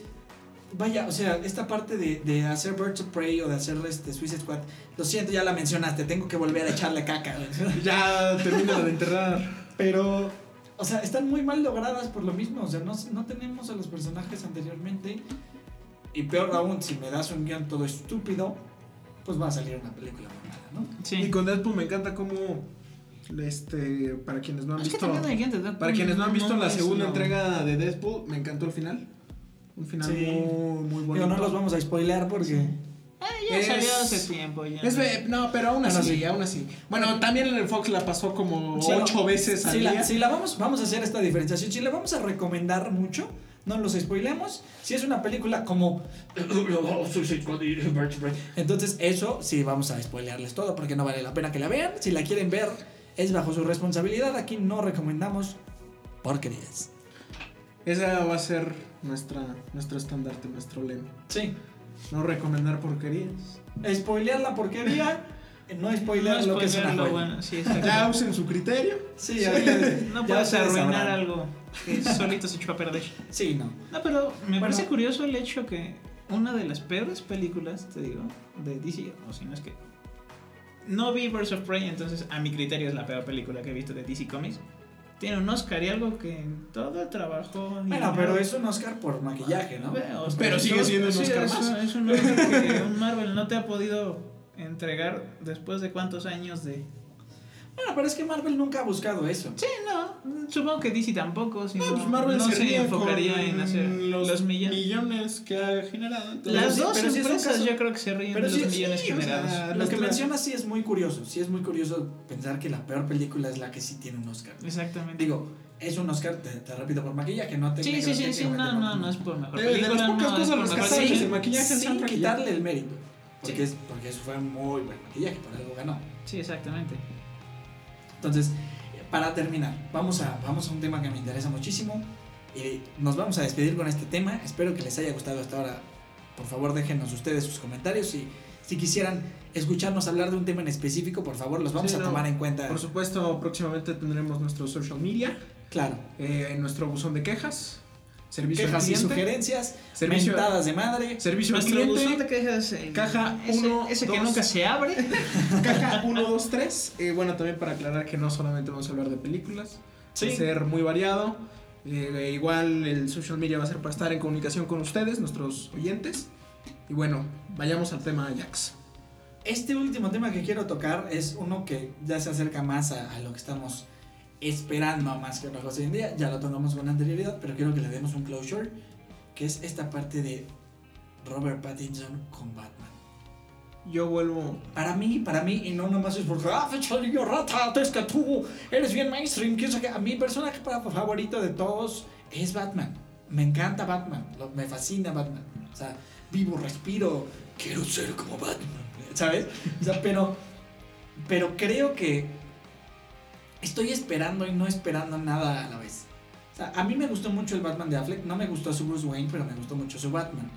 vaya, o sea, esta parte de, de hacer Birds of Prey o de hacer este Suicide Squad, lo siento, ya la mencionaste, tengo que volver a echarle caca. Ya termina de enterrar. Pero, o sea, están muy mal logradas por lo mismo. O sea, no, no tenemos a los personajes anteriormente. Y peor aún, si me das un guion todo estúpido, pues va a salir una película muy mala, ¿no? Sí. Y con Deadpool me encanta cómo, este, para quienes no han Es visto, para quienes no han visto la es segunda lo- entrega de Deadpool, me encantó el final. Un final Sí. muy, muy bonito. Digo, no los vamos a spoilear porque... Eh, ya Es- salió hace tiempo. Ya. Es no, pero aún así, así. aún así. Bueno, también en el Fox la pasó como Sí, ocho no, veces al si día. la, si la vamos, vamos a hacer esta diferenciación, si la vamos a recomendar mucho, no los spoilemos. Si es una película como. Entonces, eso sí vamos a spoilearles todo porque no vale la pena que la vean. Si la quieren ver, es bajo su responsabilidad. Aquí no recomendamos porquerías. Esa va a ser nuestra, nuestro estandarte, nuestro lema. Sí. No recomendar porquerías. Spoilear la porquería no spoiler No lo que es una spoilearlo, joya. bueno, sí. Ya usen su criterio. Sí, Sí, no puedes arruinar sabrán. algo que solito se echó a perder. Sí, no. No, pero me Bueno. parece curioso el hecho que una de las peores películas, te digo, de DC, o si no es que. No vi Birds of Prey, entonces a mi criterio es la peor película que he visto de DC Comics. Tiene un Oscar y algo que en todo el trabajo. Bueno, pero es un Oscar por maquillaje, ¿no? Pero, Pero sigue siendo un sí, Oscar es, más. Es un Oscar que un Marvel no te ha podido entregar después de cuántos años de. Bueno, pero es que Marvel nunca ha buscado eso. Sí, no. Supongo que DC tampoco. Si No, no, pues Marvel no se, enfocaría en hacer los, los, millones. millones que ha generado. entonces- Las sí, dos pero sí empresas yo creo que se ríen pero de sí, los sí, millones o sea, generados. Lo que mencionas sí es muy curioso. Sí es muy curioso pensar que la peor película es la que sí tiene un Oscar. Exactamente. Digo, es un Oscar, te, te repito, por maquillaje, no te sí, sí, sí, sí, no, no, no es por mejor De- de las película, pocas no cosas mejor rescatables serie. del maquillaje sin quitarle el mérito. Porque, Sí. es, porque eso fue muy buen maquillaje, por algo ganó. Sí, exactamente. Entonces, para terminar, vamos a, vamos a un tema que me interesa muchísimo. Y nos vamos a despedir con este tema. Espero que les haya gustado hasta ahora. Por favor, déjenos ustedes sus comentarios. Y si quisieran escucharnos hablar de un tema en específico, por favor, los vamos Sí, a no. tomar en cuenta. Por supuesto, próximamente tendremos nuestro social media, Claro. eh, en nuestro buzón de quejas, servicio Quejas y sugerencias, servicio, mentadas de madre. servicio al cliente, de quejas. eh, caja ese, uno, ese que nunca se abre. caja 1, 2, 3. Eh, bueno, también para aclarar que no solamente vamos a hablar de películas, Sí. va a ser muy variado. Eh, igual el social media va a ser para estar en comunicación con ustedes, nuestros oyentes. Y bueno, vayamos al tema Ajax. Este último tema que quiero tocar es uno que ya se acerca más a, a lo que estamos esperando más que cosa hoy en día. Ya lo tomamos con anterioridad, pero quiero que le demos un closure, que es esta parte de Robert Pattinson con Batman. Yo vuelvo. Para mí, para mí, y no nomás es porque, ah, fecha niño rata, es que tú eres bien mainstream, que que a mi personaje favorito de todos es Batman. Me encanta Batman, lo- me fascina Batman. O sea, vivo, respiro, quiero ser como Batman, ¿sabes? O sea, pero, pero creo que estoy esperando y no esperando nada a la vez. O sea, a mí me gustó mucho el Batman de Affleck, no me gustó su Bruce Wayne, pero me gustó mucho su Batman.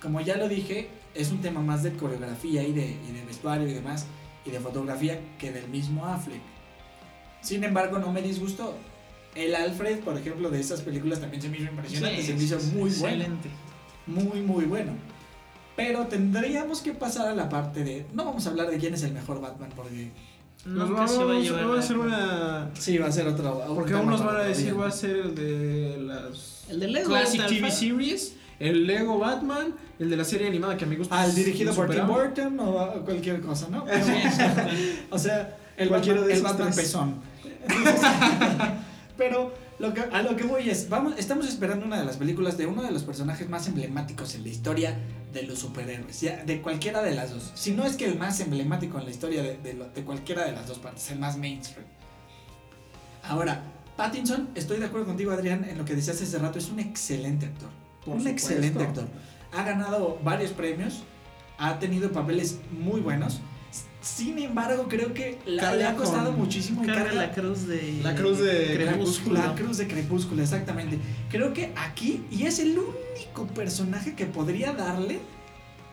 Como ya lo dije, es un tema más de coreografía y de, y de vestuario y demás, y de fotografía que del mismo Affleck. Sin embargo, no me disgustó. El Alfred, por ejemplo, de esas películas también se me hizo impresionante, Sí, se me hizo muy bueno Excelente. muy muy bueno. Pero tendríamos que pasar a la parte de no vamos a hablar de quién es el mejor Batman porque Nos Nunca vamos, se va a llevar. a hacer una. sí va a ser otro un Porque tema unos para van a decir va a ser el de las El de Lego. Classic TV. Series, el Lego Batman, el de la serie animada que amigos. al dirigido por Tim. Burton o cualquier cosa, ¿no? O sea, el Cualquiera Batman, de el esos Batman tres. pezón. Pero lo que, a lo que voy es, vamos, estamos esperando una de las películas de uno de los personajes más emblemáticos en la historia de los superhéroes, ya, de cualquiera de las dos. Si no es que el más emblemático en la historia de, de cualquiera de las dos partes, el más mainstream. Ahora, Pattinson, estoy de acuerdo contigo, Adrián, en lo que decías hace rato, es un excelente actor. Por un supuesto. excelente actor. Ha ganado varios premios, ha tenido papeles muy buenos. Sin embargo, creo que la- le ha costado con- muchísimo y Carga carga- la cruz de. La cruz de Crepúsculo. la cruz de Crepúsculo, exactamente. Creo que aquí, y es el único personaje que podría darle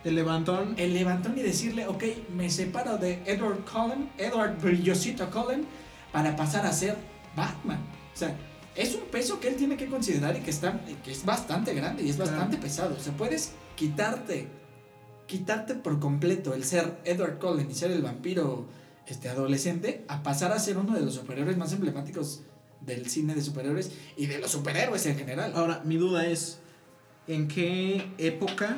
El levantón. el levantón y decirle, ok, me separo de Edward Cullen, Edward Brillosito Cullen, para pasar a ser Batman. O sea, es un peso que él tiene que considerar y que, está, que es bastante grande y es Claro. bastante pesado. O sea, puedes quitarte, quitarte por completo el ser Edward Cullen y ser el vampiro este, adolescente, a pasar a ser uno de los superhéroes más emblemáticos del cine de superhéroes y de los superhéroes en general. Ahora, mi duda es: ¿en qué época,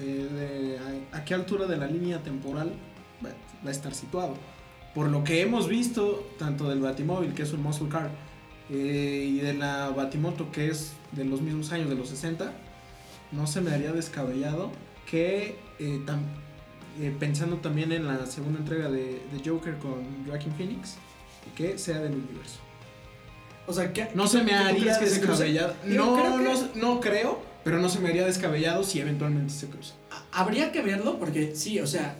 eh, a, qué altura de la línea temporal va, va a estar situado? Por lo que hemos visto, tanto del Batimóvil, que es un muscle car, eh, y de la Batimoto, que es de los mismos años, de los 60, no se me haría descabellado que, eh, tam- eh, pensando también en la segunda entrega de, de Joker con Joaquin Phoenix, que sea del universo. O sea, ¿qué- No se me ¿tú haría que descabellado. No, creo que- no, no creo, pero no se me haría descabellado si eventualmente se cruza. Ha- Habría que verlo porque sí, o sea,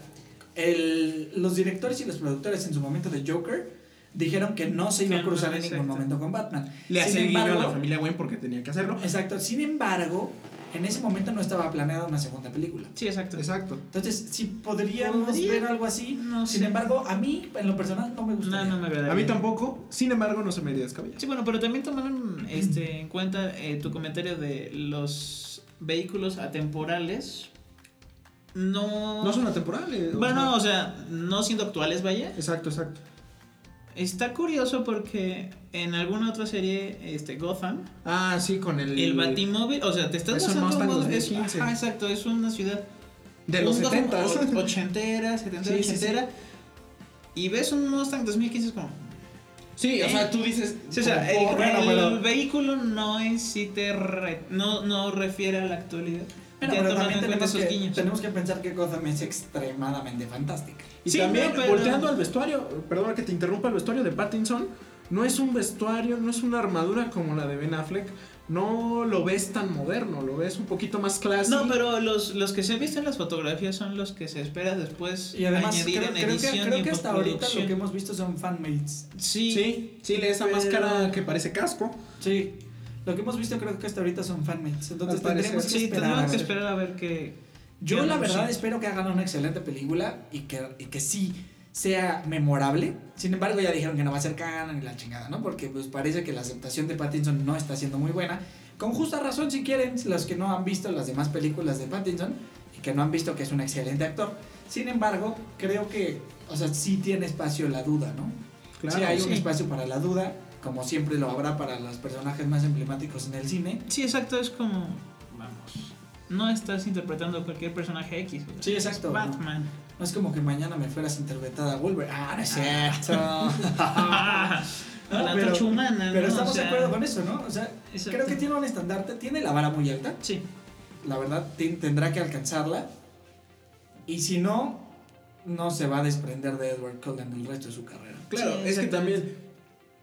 el- los directores y los productores en su momento de Joker dijeron que no se iba a Que cruzar en ningún momento con Batman. Le Sin hace guiño a embargo- la familia Wayne porque tenía que hacerlo. Exacto. Sin embargo, en ese momento no estaba planeada una segunda película. Sí, exacto. Exacto. Entonces, sí podríamos Podría. ver algo así. No Sin sé. embargo, a mí, en lo personal, no me No, gusta. no me agrada. A mí tampoco, sin embargo, no se me haría descabellado. Sí, bueno, pero también tomaron este, en cuenta eh, tu comentario de los vehículos atemporales. No. No son atemporales. Bueno, o sea, sea, no siendo actuales, vaya. Exacto, exacto. Está curioso porque en alguna otra serie, este, Gotham, Ah, sí, con el. el Batimóvil, o sea, te estás Es un basando Mustang en modo- es- 2015. ajá, exacto, es una ciudad De los un Gotham 70 o- ochentera, setentera, Sí, sí, sí. ochentera. Y ves un Mustang 2015 es como. Sí, o Eh, sea, tú dices. Sí, o sea, el, bueno, el vehículo no en sí te re- no, no refiere a la actualidad. Ya pero tomando también tenemos esos que, guiños. tenemos que pensar que Gotham es extremadamente fantástica. Y Sí, también, pero- volteando al vestuario, perdona que te interrumpa, el vestuario de Pattinson no es un vestuario, no es una armadura como la de Ben Affleck. No lo ves tan moderno, lo ves un poquito más clásico. No, pero los, los que se han visto en las fotografías son los que se espera después Y además, añadir creo, en creo que, creo y que hasta ahorita lo que hemos visto son fanmates. Sí, Sí, sí, esa pero- máscara que parece casco. Sí, lo que hemos visto creo que hasta ahorita son fanmates. Entonces tendremos que sí, esperar. tendremos a que ver. esperar a ver qué. Yo la verdad anuncian. espero que hagan una excelente película y que, y que sí sea memorable. Sin embargo, ya dijeron que no va a ser canon y la chingada, ¿no? Porque pues parece que la aceptación de Pattinson no está siendo muy buena. Con justa razón, si quieren, los que no han visto las demás películas de Pattinson y que no han visto que es un excelente actor. Sin embargo, creo que, o sea, sí tiene espacio la duda, ¿no? Claro, sí hay un sí. espacio para la duda, como siempre lo habrá para los personajes más emblemáticos en el cine. Sí, exacto, es como. Vamos. No estás interpretando cualquier personaje X. o sea, Sí, exacto, Batman. No es como que mañana me fueras interpretada a Wolverine. Ah, no es cierto. Ah, No, la pero- humana. Pero ¿no? estamos O sea, de acuerdo con eso, ¿no? O sea, exacto. creo que tiene un estandarte, tiene la vara muy alta. Sí. La verdad, tendrá que alcanzarla. Y si no, no se va a desprender de Edward Cullen el resto de su carrera. Claro, Sí, es que también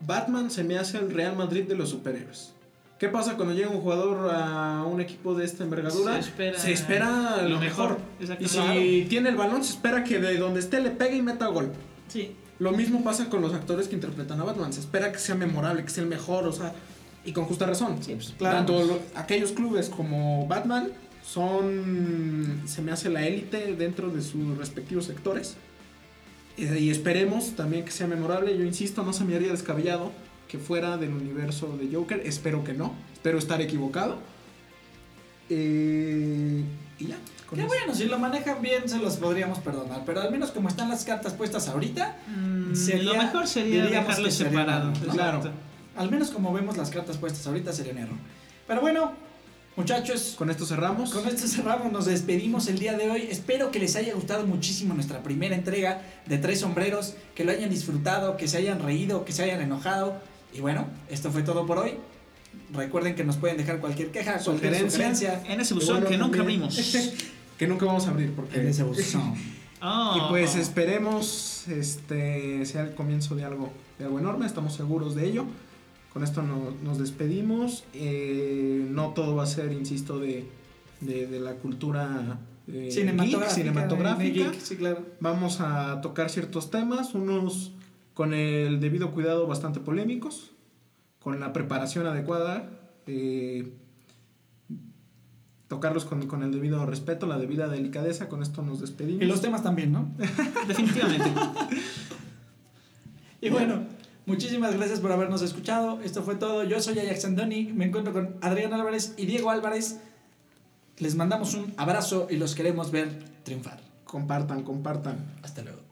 Batman se me hace el Real Madrid de los superhéroes. ¿Qué pasa cuando llega un jugador a un equipo de esta envergadura? Se espera, Se espera lo mejor. Y si Claro. tiene el balón, se espera que de donde esté le pegue y meta gol. Sí. Lo mismo pasa con los actores que interpretan a Batman. Se espera que sea memorable, que sea el mejor, o sea, y con justa razón. Sí, pues, claro. Tanto lo- aquellos clubes como Batman son, se me hace la élite dentro de sus respectivos sectores. Y, y esperemos también que sea memorable. Yo insisto, no se me haría descabellado que fuera del universo de Joker. Espero que no. Espero estar equivocado. Eh, y ya. eso. bueno, si lo manejan bien se los podríamos perdonar. Pero al menos como están las cartas puestas ahorita, Mm, Sería- lo mejor sería diríamos dejarlo que sería separado. una- claro. Al menos como vemos las cartas puestas ahorita, sería un error. Pero bueno, muchachos, Con esto cerramos. Con esto cerramos, nos despedimos el día de hoy. Espero que les haya gustado muchísimo nuestra primera entrega de Tres Sombreros, que lo hayan disfrutado, que se hayan reído, que se hayan enojado. Y bueno, esto fue todo por hoy. Recuerden que nos pueden dejar cualquier queja, cualquier Sugerencia. En ese buzón bueno, que nunca también- abrimos. que nunca vamos a abrir porque En ese buzón. Oh. Y pues esperemos este sea el comienzo de algo, de algo enorme, estamos seguros de ello. Con esto no- nos despedimos. Eh, no todo va a ser, insisto, de, de, de la cultura eh, Cinematográfica. geek, cinematográfica. geek, sí, claro. Vamos a tocar ciertos temas, unos con el debido cuidado bastante polémicos, con la preparación adecuada, eh, tocarlos con, con el debido respeto, la debida delicadeza. Con esto nos despedimos. Y los temas también, ¿no? Definitivamente. Y bueno, muchísimas gracias por habernos escuchado. Esto fue todo. Yo soy Ajax Andoni. Me encuentro con Adrián Álvarez y Diego Álvarez. Les mandamos un abrazo y los queremos ver triunfar. Compartan, compartan. Hasta luego.